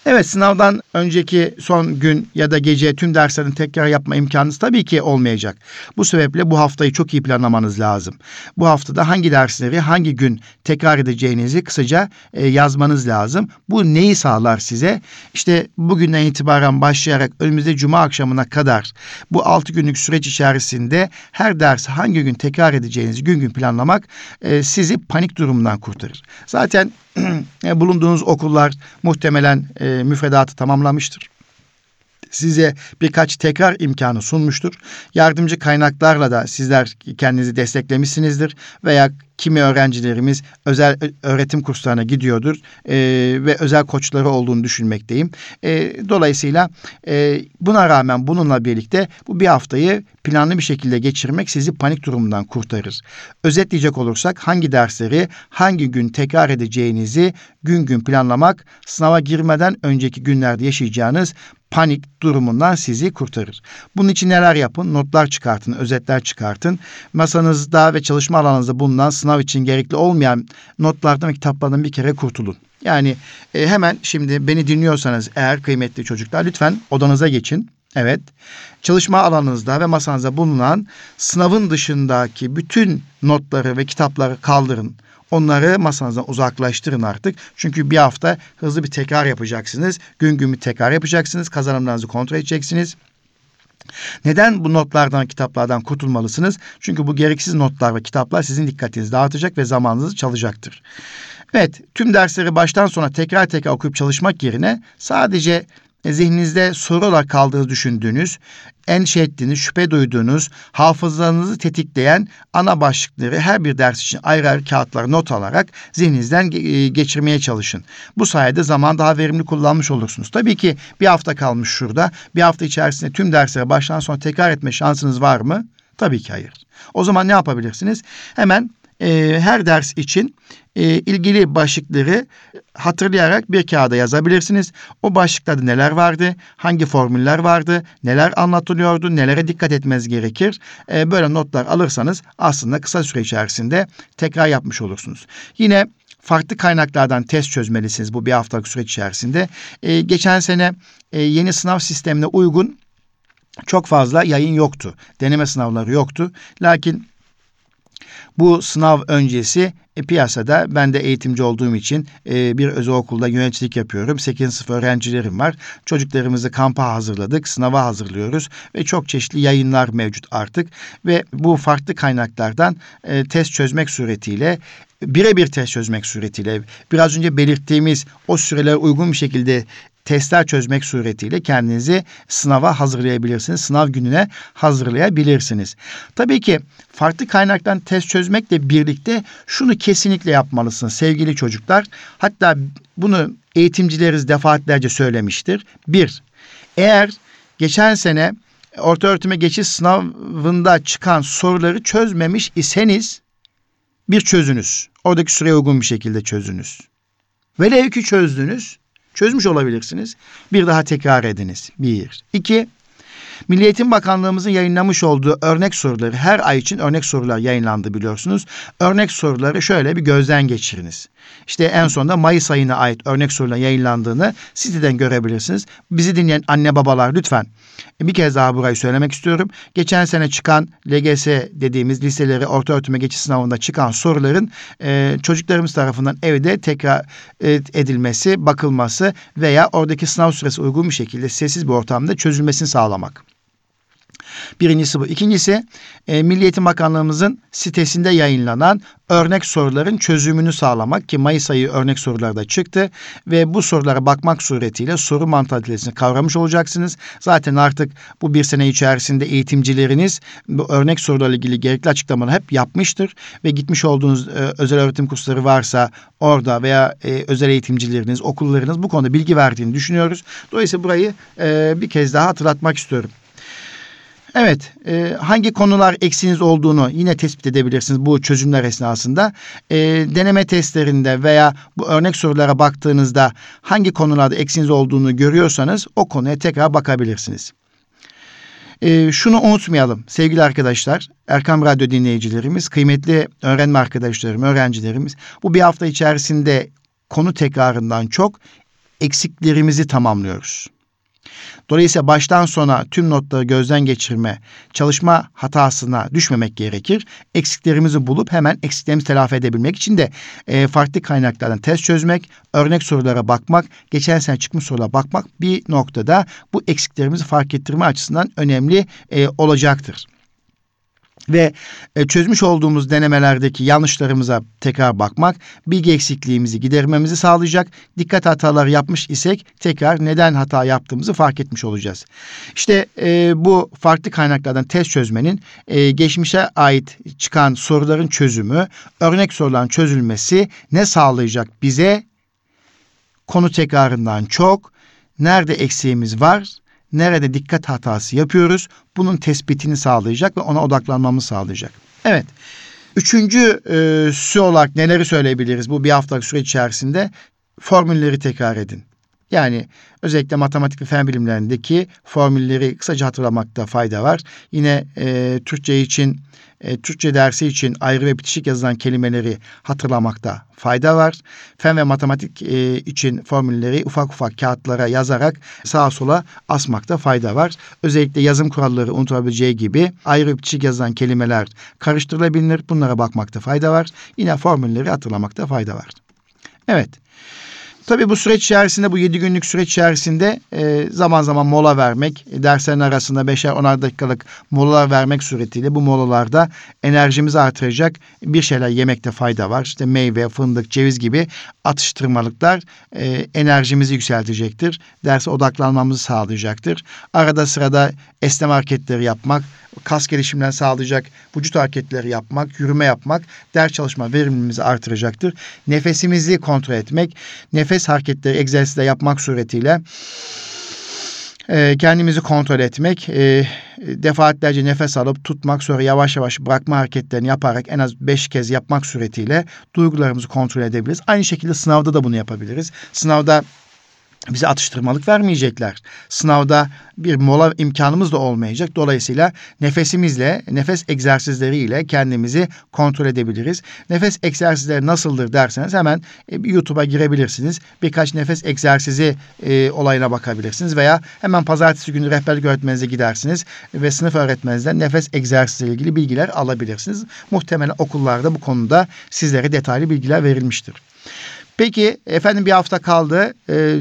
Evet sınavdan önceki son gün ya da gece tüm derslerin tekrar yapma imkanınız tabii ki olmayacak. Bu sebeple bu haftayı çok iyi planlamanız lazım. Bu haftada hangi dersleri hangi gün tekrar edeceğinizi kısaca e, yazmanız lazım. Bu neyi sağlar size? İşte bugünden itibaren başlayarak önümüzde cuma akşamına kadar bu altı günlük süreç içerisinde her dersi hangi gün tekrar edeceğinizi gün gün planlamak e, sizi panik durumundan kurtarır. Zaten bulunduğunuz okullar muhtemelen e, müfredatı tamamlamıştır. Size birkaç tekrar imkanı sunmuştur. Yardımcı kaynaklarla da sizler kendinizi desteklemişsinizdir veya kimi öğrencilerimiz özel öğretim kurslarına gidiyordur e, ve özel koçları olduğunu düşünmekteyim. E, dolayısıyla e, buna rağmen bununla birlikte bu bir haftayı planlı bir şekilde geçirmek sizi panik durumundan kurtarır. Özetleyecek olursak hangi dersleri hangi gün tekrar edeceğinizi gün gün planlamak sınava girmeden önceki günlerde yaşayacağınız panik durumundan sizi kurtarır. Bunun için neler yapın? Notlar çıkartın, özetler çıkartın. Masanızda ve çalışma alanınızda bulunan sınav için gerekli olmayan notlardan ve kitaplardan bir kere kurtulun. Yani e, hemen şimdi beni dinliyorsanız eğer kıymetli çocuklar lütfen odanıza geçin. Evet. Çalışma alanınızda ve masanızda bulunan sınavın dışındaki bütün notları ve kitapları kaldırın. Onları masanızdan uzaklaştırın artık. Çünkü bir hafta hızlı bir tekrar yapacaksınız. Gün gün bir tekrar yapacaksınız. Kazanımlarınızı kontrol edeceksiniz. Neden bu notlardan, kitaplardan kurtulmalısınız? Çünkü bu gereksiz notlar ve kitaplar sizin dikkatinizi dağıtacak ve zamanınızı çalacaktır. Evet, tüm dersleri baştan sona tekrar tekrar okuyup çalışmak yerine sadece zihninizde soru olarak kaldığını düşündüğünüz, endişe ettiğiniz, şüphe duyduğunuz, hafızanızı tetikleyen ana başlıkları her bir ders için ayrı ayrı kağıtlar not alarak zihninizden e, geçirmeye çalışın. Bu sayede zaman daha verimli kullanmış olursunuz. Tabii ki bir hafta kalmış şurada. Bir hafta içerisinde tüm dersleri baştan sona tekrar etme şansınız var mı? Tabii ki hayır. O zaman ne yapabilirsiniz? Hemen e, her ders için e, ilgili başlıkları hatırlayarak bir kağıda yazabilirsiniz. O başlıklarda neler vardı, hangi formüller vardı, neler anlatılıyordu, nelere dikkat etmeniz gerekir. E, böyle notlar alırsanız aslında kısa süre içerisinde tekrar yapmış olursunuz. Yine farklı kaynaklardan test çözmelisiniz bu bir haftalık süreç içerisinde. E, geçen sene e, yeni sınav sistemine uygun çok fazla yayın yoktu. Deneme sınavları yoktu. Lakin bu sınav öncesi e, piyasada ben de eğitimci olduğum için e, bir özel okulda yöneticilik yapıyorum. 8. sınıf öğrencilerim var. Çocuklarımızı kampa hazırladık, sınava hazırlıyoruz ve çok çeşitli yayınlar mevcut artık ve bu farklı kaynaklardan e, test çözmek suretiyle birebir test çözmek suretiyle biraz önce belirttiğimiz o süreler uygun bir şekilde testler çözmek suretiyle kendinizi sınava hazırlayabilirsiniz. Sınav gününe hazırlayabilirsiniz. Tabii ki farklı kaynaktan test çözmekle birlikte şunu kesinlikle yapmalısınız sevgili çocuklar. Hatta bunu eğitimcilerimiz defaatlerce söylemiştir. Bir, eğer geçen sene orta öğretime geçiş sınavında çıkan soruları çözmemiş iseniz bir çözünüz. Oradaki süreye uygun bir şekilde çözünüz. Velev ki çözdünüz, çözmüş olabilirsiniz. Bir daha tekrar ediniz. Bir. İki, Milli Eğitim Bakanlığımızın yayınlamış olduğu örnek soruları her ay için örnek sorular yayınlandı biliyorsunuz. Örnek soruları şöyle bir gözden geçiriniz. İşte en sonunda Mayıs ayına ait örnek sorular yayınlandığını siteden görebilirsiniz. Bizi dinleyen anne babalar lütfen bir kez daha burayı söylemek istiyorum. Geçen sene çıkan LGS dediğimiz liseleri orta öğretime geçiş sınavında çıkan soruların e, çocuklarımız tarafından evde tekrar edilmesi, bakılması veya oradaki sınav süresi uygun bir şekilde sessiz bir ortamda çözülmesini sağlamak. Birincisi bu. İkincisi e, Milli Eğitim Bakanlığımızın sitesinde yayınlanan örnek soruların çözümünü sağlamak ki Mayıs ayı örnek sorularda çıktı ve bu sorulara bakmak suretiyle soru mantalitesini kavramış olacaksınız. Zaten artık bu bir sene içerisinde eğitimcileriniz bu örnek sorularla ilgili gerekli açıklamaları hep yapmıştır ve gitmiş olduğunuz e, özel öğretim kursları varsa orada veya e, özel eğitimcileriniz, okullarınız bu konuda bilgi verdiğini düşünüyoruz. Dolayısıyla burayı e, bir kez daha hatırlatmak istiyorum. Evet, e, hangi konular eksiğiniz olduğunu yine tespit edebilirsiniz bu çözümler esnasında. E, deneme testlerinde veya bu örnek sorulara baktığınızda hangi konularda eksiğiniz olduğunu görüyorsanız o konuya tekrar bakabilirsiniz. E, şunu unutmayalım sevgili arkadaşlar, Erkam Radyo dinleyicilerimiz, kıymetli öğrenme arkadaşlarım, öğrencilerimiz. Bu bir hafta içerisinde konu tekrarından çok eksiklerimizi tamamlıyoruz. Dolayısıyla baştan sona tüm notları gözden geçirme, çalışma hatasına düşmemek gerekir. Eksiklerimizi bulup hemen eksiklerimizi telafi edebilmek için de e, farklı kaynaklardan test çözmek, örnek sorulara bakmak, geçen sene çıkmış sorulara bakmak bir noktada bu eksiklerimizi fark ettirme açısından önemli e, olacaktır ve e, çözmüş olduğumuz denemelerdeki yanlışlarımıza tekrar bakmak bilgi eksikliğimizi gidermemizi sağlayacak. Dikkat hataları yapmış isek tekrar neden hata yaptığımızı fark etmiş olacağız. İşte e, bu farklı kaynaklardan test çözmenin e, geçmişe ait çıkan soruların çözümü, örnek soruların çözülmesi ne sağlayacak bize? Konu tekrarından çok, nerede eksiğimiz var, nerede dikkat hatası yapıyoruz bunun tespitini sağlayacak ve ona odaklanmamı sağlayacak. Evet. Üçüncü e, olarak neleri söyleyebiliriz bu bir haftalık süre içerisinde? Formülleri tekrar edin. Yani özellikle matematik ve fen bilimlerindeki formülleri kısaca hatırlamakta fayda var. Yine e, Türkçe için e, Türkçe dersi için ayrı ve bitişik yazılan kelimeleri hatırlamakta fayda var. Fen ve matematik e, için formülleri ufak ufak kağıtlara yazarak sağa sola asmakta fayda var. Özellikle yazım kuralları unutulabileceği gibi ayrı ve bitişik yazılan kelimeler karıştırılabilir. Bunlara bakmakta fayda var. Yine formülleri hatırlamakta fayda var. Evet. Tabii bu süreç içerisinde bu yedi günlük süreç içerisinde e, zaman zaman mola vermek, derslerin arasında beşer onar dakikalık molalar vermek suretiyle bu molalarda enerjimizi artıracak bir şeyler yemekte fayda var. İşte meyve, fındık, ceviz gibi atıştırmalıklar e, enerjimizi yükseltecektir. Derse odaklanmamızı sağlayacaktır. Arada sırada esneme hareketleri yapmak, kas gelişimlerini sağlayacak vücut hareketleri yapmak, yürüme yapmak ders çalışma verimimizi artıracaktır. Nefesimizi kontrol etmek, nefes hareketleri egzersizde yapmak suretiyle e, kendimizi kontrol etmek, e, defaatlerce nefes alıp tutmak sonra yavaş yavaş bırakma hareketlerini yaparak en az beş kez yapmak suretiyle duygularımızı kontrol edebiliriz. Aynı şekilde sınavda da bunu yapabiliriz. Sınavda bize atıştırmalık vermeyecekler. Sınavda bir mola imkanımız da olmayacak. Dolayısıyla nefesimizle, nefes egzersizleriyle kendimizi kontrol edebiliriz. Nefes egzersizleri nasıldır derseniz hemen e, YouTube'a girebilirsiniz. Birkaç nefes egzersizi e, olayına bakabilirsiniz veya hemen pazartesi günü rehberlik öğretmeninize gidersiniz ve sınıf öğretmeninizden nefes egzersiziyle ilgili bilgiler alabilirsiniz. Muhtemelen okullarda bu konuda sizlere detaylı bilgiler verilmiştir. Peki efendim bir hafta kaldı. Ee,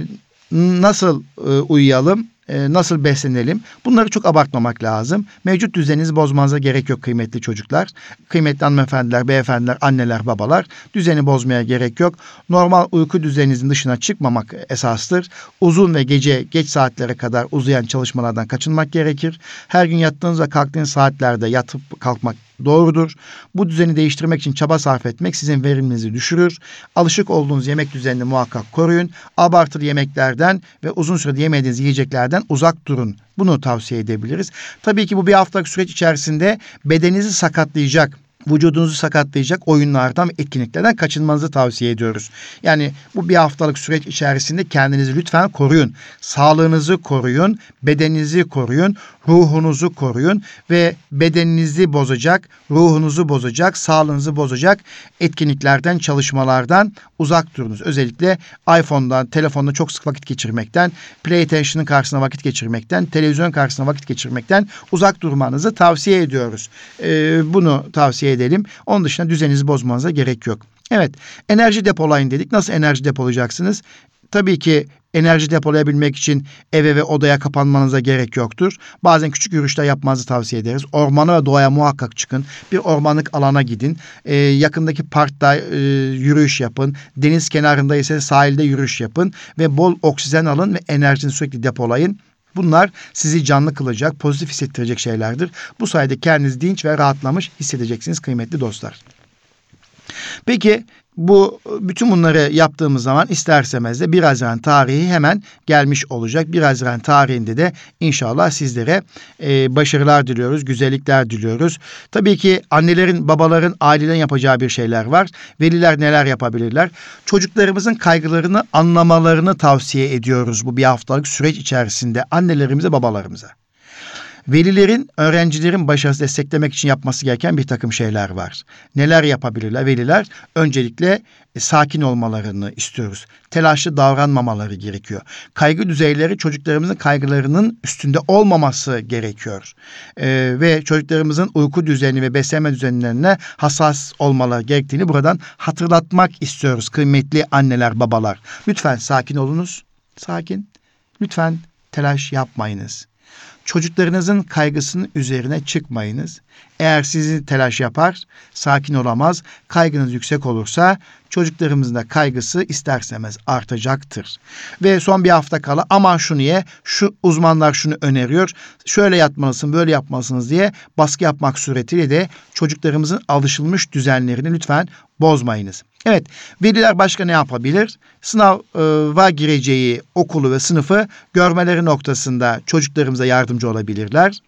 nasıl e, uyuyalım, e, nasıl beslenelim bunları çok abartmamak lazım. Mevcut düzeninizi bozmanıza gerek yok kıymetli çocuklar. Kıymetli hanımefendiler, beyefendiler, anneler, babalar düzeni bozmaya gerek yok. Normal uyku düzeninizin dışına çıkmamak esastır. Uzun ve gece geç saatlere kadar uzayan çalışmalardan kaçınmak gerekir. Her gün yattığınız ve kalktığınız saatlerde yatıp kalkmak doğrudur. Bu düzeni değiştirmek için çaba sarf etmek sizin veriminizi düşürür. Alışık olduğunuz yemek düzenini muhakkak koruyun. Abartılı yemeklerden ve uzun sürede yemediğiniz yiyeceklerden uzak durun. Bunu tavsiye edebiliriz. Tabii ki bu bir haftalık süreç içerisinde bedeninizi sakatlayacak, vücudunuzu sakatlayacak oyunlardan etkinliklerden kaçınmanızı tavsiye ediyoruz. Yani bu bir haftalık süreç içerisinde kendinizi lütfen koruyun. Sağlığınızı koruyun, bedeninizi koruyun, ruhunuzu koruyun ve bedeninizi bozacak, ruhunuzu bozacak, sağlığınızı bozacak etkinliklerden, çalışmalardan uzak durunuz. Özellikle iPhone'dan, telefonda çok sık vakit geçirmekten, PlayStation'ın karşısına vakit geçirmekten, televizyon karşısına vakit geçirmekten uzak durmanızı tavsiye ediyoruz. Ee, bunu tavsiye edelim. Onun dışında düzeninizi bozmanıza gerek yok. Evet, enerji depolayın dedik. Nasıl enerji depolayacaksınız? Tabii ki enerji depolayabilmek için eve ve odaya kapanmanıza gerek yoktur. Bazen küçük yürüyüşler yapmanızı tavsiye ederiz. Ormana ve doğaya muhakkak çıkın. Bir ormanlık alana gidin. Ee, yakındaki parkta e, yürüyüş yapın. Deniz kenarında ise sahilde yürüyüş yapın. Ve bol oksijen alın ve enerjini sürekli depolayın. Bunlar sizi canlı kılacak, pozitif hissettirecek şeylerdir. Bu sayede kendinizi dinç ve rahatlamış hissedeceksiniz kıymetli dostlar. Peki bu bütün bunları yaptığımız zaman isterseniz de 1 Haziran tarihi hemen gelmiş olacak. 1 Haziran tarihinde de inşallah sizlere e, başarılar diliyoruz, güzellikler diliyoruz. Tabii ki annelerin, babaların, ailelerin yapacağı bir şeyler var. Veliler neler yapabilirler? Çocuklarımızın kaygılarını anlamalarını tavsiye ediyoruz bu bir haftalık süreç içerisinde annelerimize, babalarımıza. Velilerin, öğrencilerin başarısı desteklemek için yapması gereken bir takım şeyler var. Neler yapabilirler veliler? Öncelikle e, sakin olmalarını istiyoruz. Telaşlı davranmamaları gerekiyor. Kaygı düzeyleri çocuklarımızın kaygılarının üstünde olmaması gerekiyor. Ee, ve çocuklarımızın uyku düzeni ve beslenme düzenlerine hassas olmaları gerektiğini buradan hatırlatmak istiyoruz kıymetli anneler, babalar. Lütfen sakin olunuz. Sakin. Lütfen telaş yapmayınız. Çocuklarınızın kaygısının üzerine çıkmayınız. Eğer sizi telaş yapar, sakin olamaz, kaygınız yüksek olursa çocuklarımızın da kaygısı istersemez artacaktır. Ve son bir hafta kala aman şunu ye, şu uzmanlar şunu öneriyor, şöyle yatmalısın, böyle yapmalısınız diye baskı yapmak suretiyle de çocuklarımızın alışılmış düzenlerini lütfen bozmayınız. Evet, veliler başka ne yapabilir? Sınava gireceği okulu ve sınıfı görmeleri noktasında çocuklarımıza yardımcı olabilirler.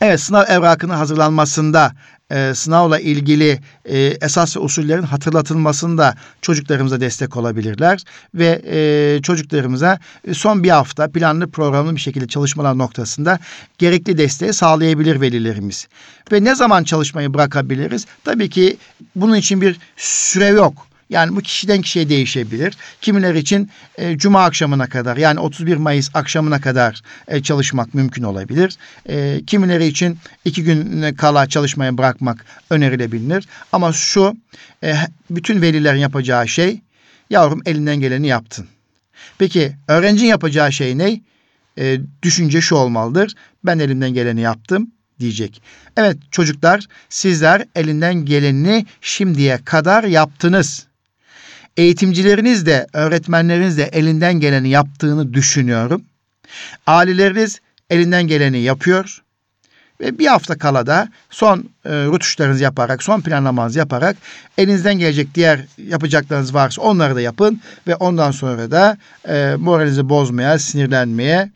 Evet, sınav evrakının hazırlanmasında e, sınavla ilgili e, esas ve usullerin hatırlatılmasında çocuklarımıza destek olabilirler ve e, çocuklarımıza son bir hafta planlı programlı bir şekilde çalışmalar noktasında gerekli desteği sağlayabilir velilerimiz. Ve ne zaman çalışmayı bırakabiliriz? Tabii ki bunun için bir süre yok. Yani bu kişiden kişiye değişebilir. Kimiler için e, cuma akşamına kadar yani 31 Mayıs akşamına kadar e, çalışmak mümkün olabilir. E, kimileri için iki gün kala çalışmaya bırakmak önerilebilir. Ama şu e, bütün velilerin yapacağı şey yavrum elinden geleni yaptın. Peki öğrencinin yapacağı şey ne? E, düşünce şu olmalıdır. Ben elimden geleni yaptım diyecek. Evet çocuklar sizler elinden geleni şimdiye kadar yaptınız eğitimcileriniz de, öğretmenleriniz de elinden geleni yaptığını düşünüyorum. Aileleriniz elinden geleni yapıyor. Ve bir hafta kala da son e, rutuşlarınızı yaparak, son planlamanızı yaparak elinizden gelecek diğer yapacaklarınız varsa onları da yapın. Ve ondan sonra da e, moralinizi bozmaya, sinirlenmeye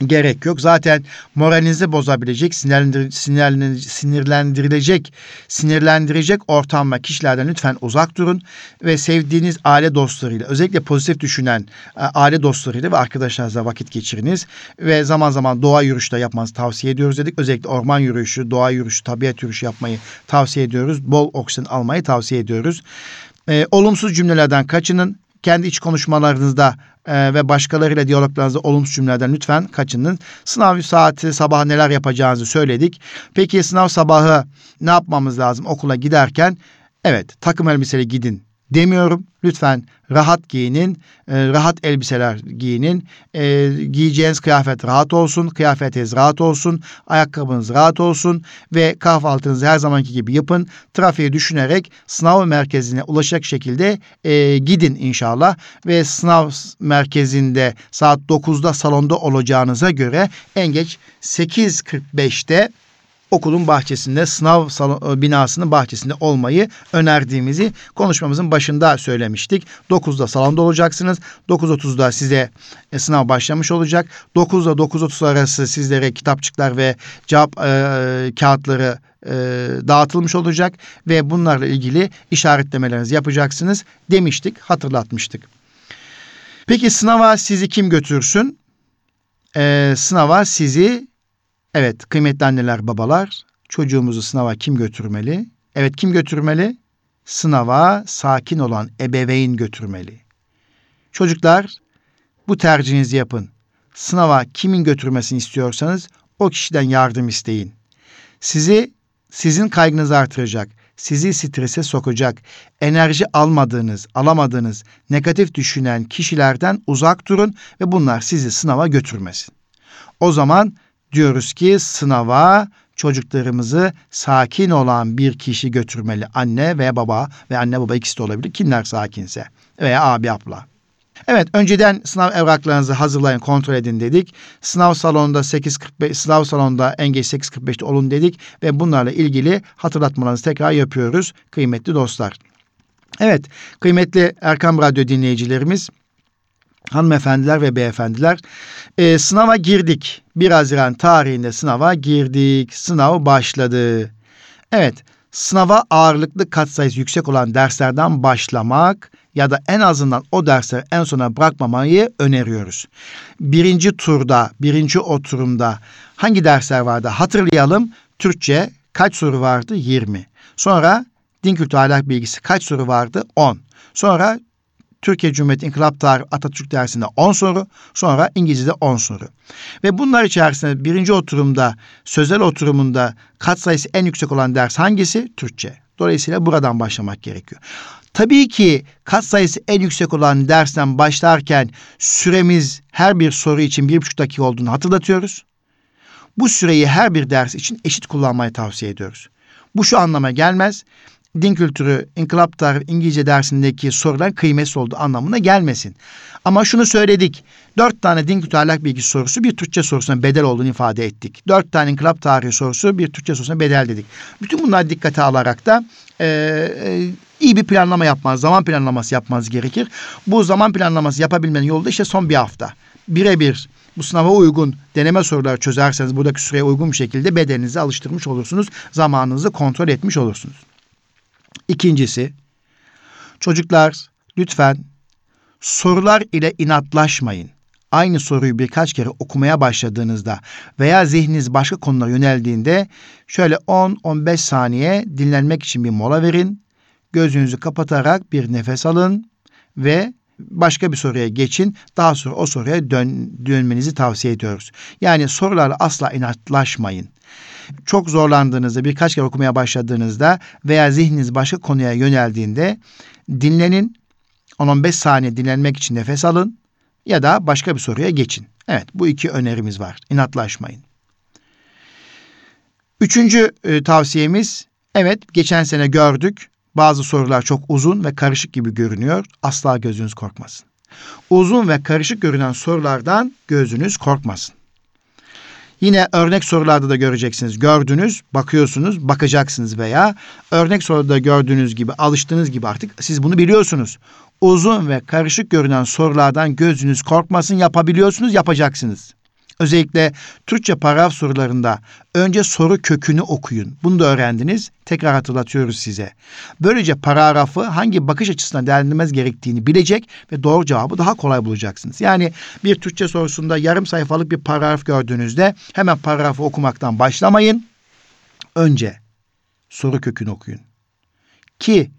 gerek yok. Zaten moralinizi bozabilecek, sinirlendir, sinirlendir, sinirlendirilecek, sinirlendirecek ortam ve kişilerden lütfen uzak durun ve sevdiğiniz aile dostlarıyla, özellikle pozitif düşünen e, aile dostlarıyla ve arkadaşlarınızla vakit geçiriniz ve zaman zaman doğa yürüyüşü de yapmanızı tavsiye ediyoruz dedik. Özellikle orman yürüyüşü, doğa yürüyüşü, tabiat yürüyüşü yapmayı tavsiye ediyoruz. Bol oksijen almayı tavsiye ediyoruz. E, olumsuz cümlelerden kaçının kendi iç konuşmalarınızda e, ve başkalarıyla diyaloglarınızda olumsuz cümlelerden lütfen kaçının. Sınav saati sabah neler yapacağınızı söyledik. Peki sınav sabahı ne yapmamız lazım okula giderken? Evet takım elbiseyle gidin demiyorum. Lütfen rahat giyinin, e, rahat elbiseler giyinin. E, giyeceğiniz kıyafet rahat olsun, kıyafetiniz rahat olsun, ayakkabınız rahat olsun ve kahvaltınızı her zamanki gibi yapın. Trafiği düşünerek sınav merkezine ulaşacak şekilde e, gidin inşallah ve sınav merkezinde saat 9'da salonda olacağınıza göre en geç 8.45'te okulun bahçesinde, sınav salon, e, binasının bahçesinde olmayı önerdiğimizi konuşmamızın başında söylemiştik. 9'da salonda olacaksınız. 9.30'da size e, sınav başlamış olacak. 9'da 9.30 arası sizlere kitapçıklar ve cevap e, kağıtları e, dağıtılmış olacak ve bunlarla ilgili işaretlemelerinizi yapacaksınız demiştik, hatırlatmıştık. Peki sınava sizi kim götürsün? Ee, sınava sizi Evet kıymetli anneler babalar çocuğumuzu sınava kim götürmeli? Evet kim götürmeli? Sınava sakin olan ebeveyn götürmeli. Çocuklar bu tercihinizi yapın. Sınava kimin götürmesini istiyorsanız o kişiden yardım isteyin. Sizi sizin kaygınızı artıracak, sizi strese sokacak, enerji almadığınız, alamadığınız, negatif düşünen kişilerden uzak durun ve bunlar sizi sınava götürmesin. O zaman diyoruz ki sınava çocuklarımızı sakin olan bir kişi götürmeli. Anne ve baba ve anne baba ikisi de olabilir. Kimler sakinse veya abi abla. Evet önceden sınav evraklarınızı hazırlayın kontrol edin dedik. Sınav salonunda 8.45 sınav salonunda en geç 8.45'te olun dedik ve bunlarla ilgili hatırlatmalarınızı tekrar yapıyoruz kıymetli dostlar. Evet kıymetli Erkam Radyo dinleyicilerimiz hanımefendiler ve beyefendiler e, sınava girdik. 1 Haziran tarihinde sınava girdik. Sınav başladı. Evet sınava ağırlıklı katsayısı yüksek olan derslerden başlamak ya da en azından o dersleri en sona bırakmamayı öneriyoruz. Birinci turda, birinci oturumda hangi dersler vardı hatırlayalım. Türkçe kaç soru vardı? 20. Sonra din kültürü ahlak bilgisi kaç soru vardı? 10. Sonra Türkiye Cumhuriyeti İnkılap Tarihi Atatürk dersinde 10 soru, sonra İngilizce'de 10 soru. Ve bunlar içerisinde birinci oturumda, sözel oturumunda kat sayısı en yüksek olan ders hangisi? Türkçe. Dolayısıyla buradan başlamak gerekiyor. Tabii ki kat sayısı en yüksek olan dersten başlarken süremiz her bir soru için bir buçuk dakika olduğunu hatırlatıyoruz. Bu süreyi her bir ders için eşit kullanmayı tavsiye ediyoruz. Bu şu anlama gelmez din kültürü, inkılap tarihi, İngilizce dersindeki sorular kıymetsiz olduğu anlamına gelmesin. Ama şunu söyledik. Dört tane din kültürü ahlak bilgisi sorusu bir Türkçe sorusuna bedel olduğunu ifade ettik. Dört tane inkılap tarihi sorusu bir Türkçe sorusuna bedel dedik. Bütün bunları dikkate alarak da e, e, iyi bir planlama yapmanız, zaman planlaması yapmanız gerekir. Bu zaman planlaması yapabilmenin yolu da işte son bir hafta. Birebir bu sınava uygun deneme soruları çözerseniz buradaki süreye uygun bir şekilde bedeninizi alıştırmış olursunuz. Zamanınızı kontrol etmiş olursunuz. İkincisi, çocuklar lütfen sorular ile inatlaşmayın. Aynı soruyu birkaç kere okumaya başladığınızda veya zihniniz başka konulara yöneldiğinde şöyle 10-15 saniye dinlenmek için bir mola verin. Gözünüzü kapatarak bir nefes alın ve başka bir soruya geçin. Daha sonra o soruya dön, dönmenizi tavsiye ediyoruz. Yani sorularla asla inatlaşmayın çok zorlandığınızda, birkaç kere okumaya başladığınızda veya zihniniz başka konuya yöneldiğinde dinlenin. 10-15 saniye dinlenmek için nefes alın ya da başka bir soruya geçin. Evet bu iki önerimiz var. İnatlaşmayın. Üçüncü e, tavsiyemiz evet geçen sene gördük. Bazı sorular çok uzun ve karışık gibi görünüyor. Asla gözünüz korkmasın. Uzun ve karışık görünen sorulardan gözünüz korkmasın. Yine örnek sorularda da göreceksiniz. Gördünüz, bakıyorsunuz, bakacaksınız veya örnek soruda gördüğünüz gibi, alıştığınız gibi artık siz bunu biliyorsunuz. Uzun ve karışık görünen sorulardan gözünüz korkmasın, yapabiliyorsunuz, yapacaksınız. Özellikle Türkçe paragraf sorularında önce soru kökünü okuyun. Bunu da öğrendiniz. Tekrar hatırlatıyoruz size. Böylece paragrafı hangi bakış açısından değerlendirmez gerektiğini bilecek ve doğru cevabı daha kolay bulacaksınız. Yani bir Türkçe sorusunda yarım sayfalık bir paragraf gördüğünüzde hemen paragrafı okumaktan başlamayın. Önce soru kökünü okuyun. Ki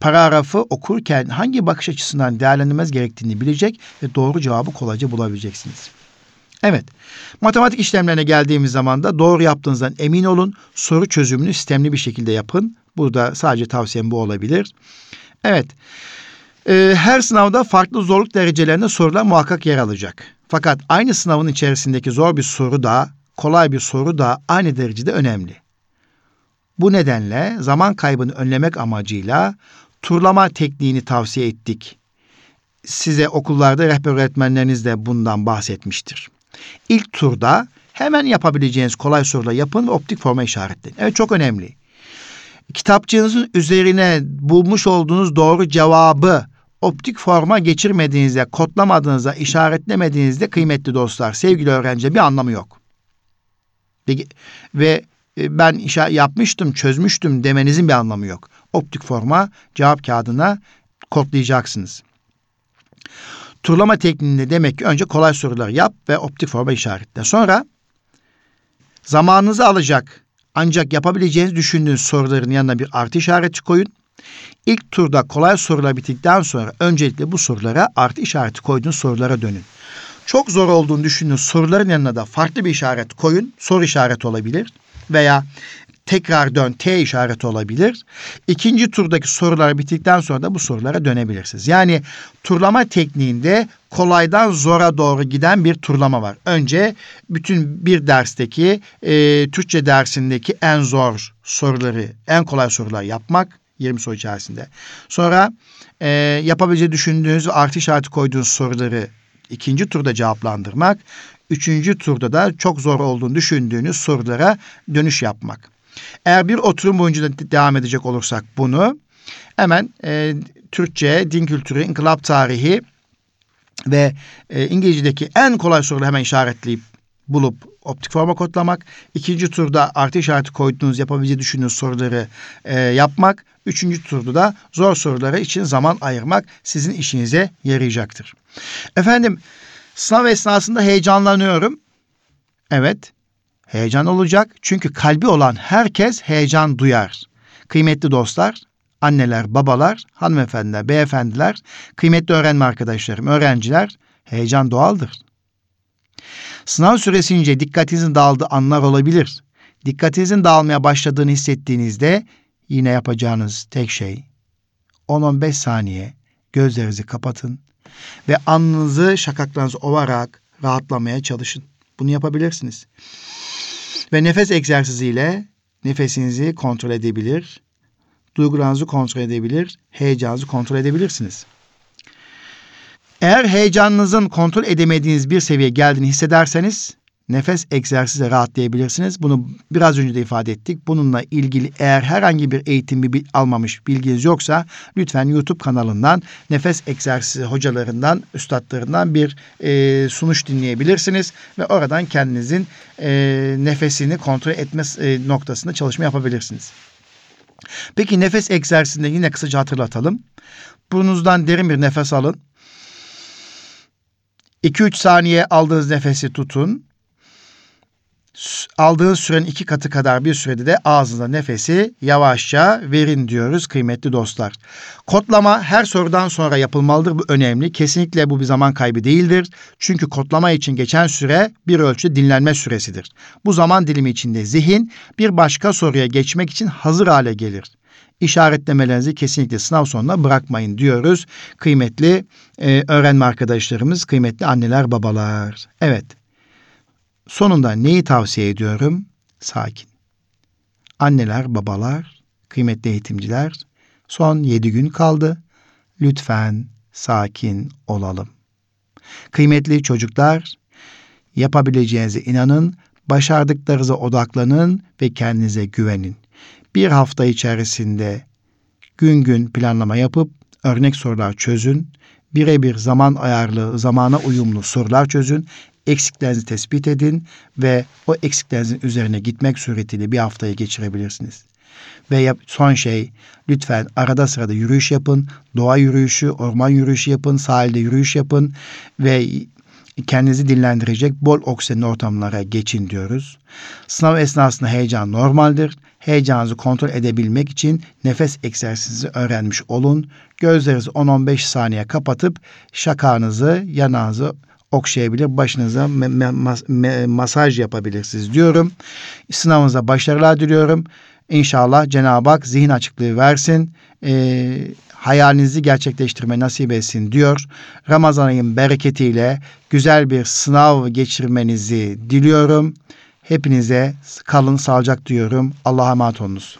paragrafı okurken hangi bakış açısından değerlendirmez gerektiğini bilecek ve doğru cevabı kolayca bulabileceksiniz. Evet. Matematik işlemlerine geldiğimiz zaman da doğru yaptığınızdan emin olun. Soru çözümünü sistemli bir şekilde yapın. Burada sadece tavsiyem bu olabilir. Evet. Ee, her sınavda farklı zorluk derecelerinde sorular muhakkak yer alacak. Fakat aynı sınavın içerisindeki zor bir soru da, kolay bir soru da aynı derecede önemli. Bu nedenle zaman kaybını önlemek amacıyla turlama tekniğini tavsiye ettik. Size okullarda rehber öğretmenleriniz de bundan bahsetmiştir. İlk turda Hemen yapabileceğiniz kolay soruları yapın ve optik forma işaretleyin. Evet çok önemli. Kitapçığınızın üzerine bulmuş olduğunuz doğru cevabı optik forma geçirmediğinizde, kodlamadığınızda, işaretlemediğinizde kıymetli dostlar, sevgili öğrenci bir anlamı yok. Ve, ve ben işe yapmıştım, çözmüştüm demenizin bir anlamı yok. Optik forma cevap kağıdına kodlayacaksınız. Turlama tekniğinde demek ki önce kolay sorular yap ve optik forma işaretle. Sonra zamanınızı alacak ancak yapabileceğiniz düşündüğünüz soruların yanına bir artı işareti koyun. İlk turda kolay sorular bittikten sonra öncelikle bu sorulara artı işareti koyduğunuz sorulara dönün. Çok zor olduğunu düşündüğünüz soruların yanına da farklı bir işaret koyun. Soru işareti olabilir veya tekrar dön T işareti olabilir. İkinci turdaki sorular bittikten sonra da bu sorulara dönebilirsiniz. Yani turlama tekniğinde kolaydan zora doğru giden bir turlama var. Önce bütün bir dersteki e, Türkçe dersindeki en zor soruları, en kolay sorular yapmak 20 soru içerisinde. Sonra e, yapabileceği düşündüğünüz artı işareti koyduğunuz soruları ikinci turda cevaplandırmak. Üçüncü turda da çok zor olduğunu düşündüğünüz sorulara dönüş yapmak. Eğer bir oturum boyunca da devam edecek olursak bunu hemen e, Türkçe, din kültürü, inkılap tarihi ve e, İngilizce'deki en kolay soruları hemen işaretleyip bulup optik forma kodlamak. ikinci turda artı işareti koyduğunuz yapabileceği düşündüğünüz soruları e, yapmak. Üçüncü turda da zor sorulara için zaman ayırmak sizin işinize yarayacaktır. Efendim sınav esnasında heyecanlanıyorum. Evet heyecan olacak. Çünkü kalbi olan herkes heyecan duyar. Kıymetli dostlar, anneler, babalar, hanımefendiler, beyefendiler, kıymetli öğrenme arkadaşlarım, öğrenciler heyecan doğaldır. Sınav süresince dikkatinizin dağıldığı anlar olabilir. Dikkatinizin dağılmaya başladığını hissettiğinizde yine yapacağınız tek şey 10-15 saniye gözlerinizi kapatın ve alnınızı şakaklarınızı ovarak rahatlamaya çalışın. Bunu yapabilirsiniz. Ve nefes egzersiziyle nefesinizi kontrol edebilir, duygularınızı kontrol edebilir, heyecanınızı kontrol edebilirsiniz. Eğer heyecanınızın kontrol edemediğiniz bir seviyeye geldiğini hissederseniz nefes egzersiziyle rahatlayabilirsiniz. Bunu biraz önce de ifade ettik. Bununla ilgili eğer herhangi bir eğitim bir almamış bilginiz yoksa lütfen YouTube kanalından nefes egzersizi hocalarından, üstadlarından bir e, sunuş dinleyebilirsiniz ve oradan kendinizin e, nefesini kontrol etme e, noktasında çalışma yapabilirsiniz. Peki nefes egzersizinde yine kısaca hatırlatalım. Burnunuzdan derin bir nefes alın. 2-3 saniye aldığınız nefesi tutun aldığınız sürenin iki katı kadar bir sürede de ağzınıza nefesi yavaşça verin diyoruz kıymetli dostlar. Kodlama her sorudan sonra yapılmalıdır. Bu önemli. Kesinlikle bu bir zaman kaybı değildir. Çünkü kodlama için geçen süre bir ölçüde dinlenme süresidir. Bu zaman dilimi içinde zihin bir başka soruya geçmek için hazır hale gelir işaretlemelerinizi kesinlikle sınav sonuna bırakmayın diyoruz. Kıymetli e, öğrenme arkadaşlarımız, kıymetli anneler, babalar. Evet, Sonunda neyi tavsiye ediyorum? Sakin. Anneler, babalar, kıymetli eğitimciler, son yedi gün kaldı. Lütfen sakin olalım. Kıymetli çocuklar, yapabileceğinize inanın, başardıklarınıza odaklanın ve kendinize güvenin. Bir hafta içerisinde gün gün planlama yapıp örnek sorular çözün. Birebir zaman ayarlı, zamana uyumlu sorular çözün eksiklerinizi tespit edin ve o eksiklerinizin üzerine gitmek suretiyle bir haftayı geçirebilirsiniz. Ve yap, son şey lütfen arada sırada yürüyüş yapın. Doğa yürüyüşü, orman yürüyüşü yapın, sahilde yürüyüş yapın ve kendinizi dinlendirecek bol oksijenli ortamlara geçin diyoruz. Sınav esnasında heyecan normaldir. Heyecanınızı kontrol edebilmek için nefes egzersizi öğrenmiş olun. Gözlerinizi 10-15 saniye kapatıp şakağınızı, yanağınızı okşayabilir, başınıza me- me- me- masaj yapabilirsiniz diyorum. Sınavınıza başarılar diliyorum. İnşallah Cenab-ı Hak zihin açıklığı versin. Ee, hayalinizi gerçekleştirme nasip etsin diyor. Ramazan ayın bereketiyle güzel bir sınav geçirmenizi diliyorum. Hepinize kalın sağlıcak diyorum. Allah'a emanet olunuz.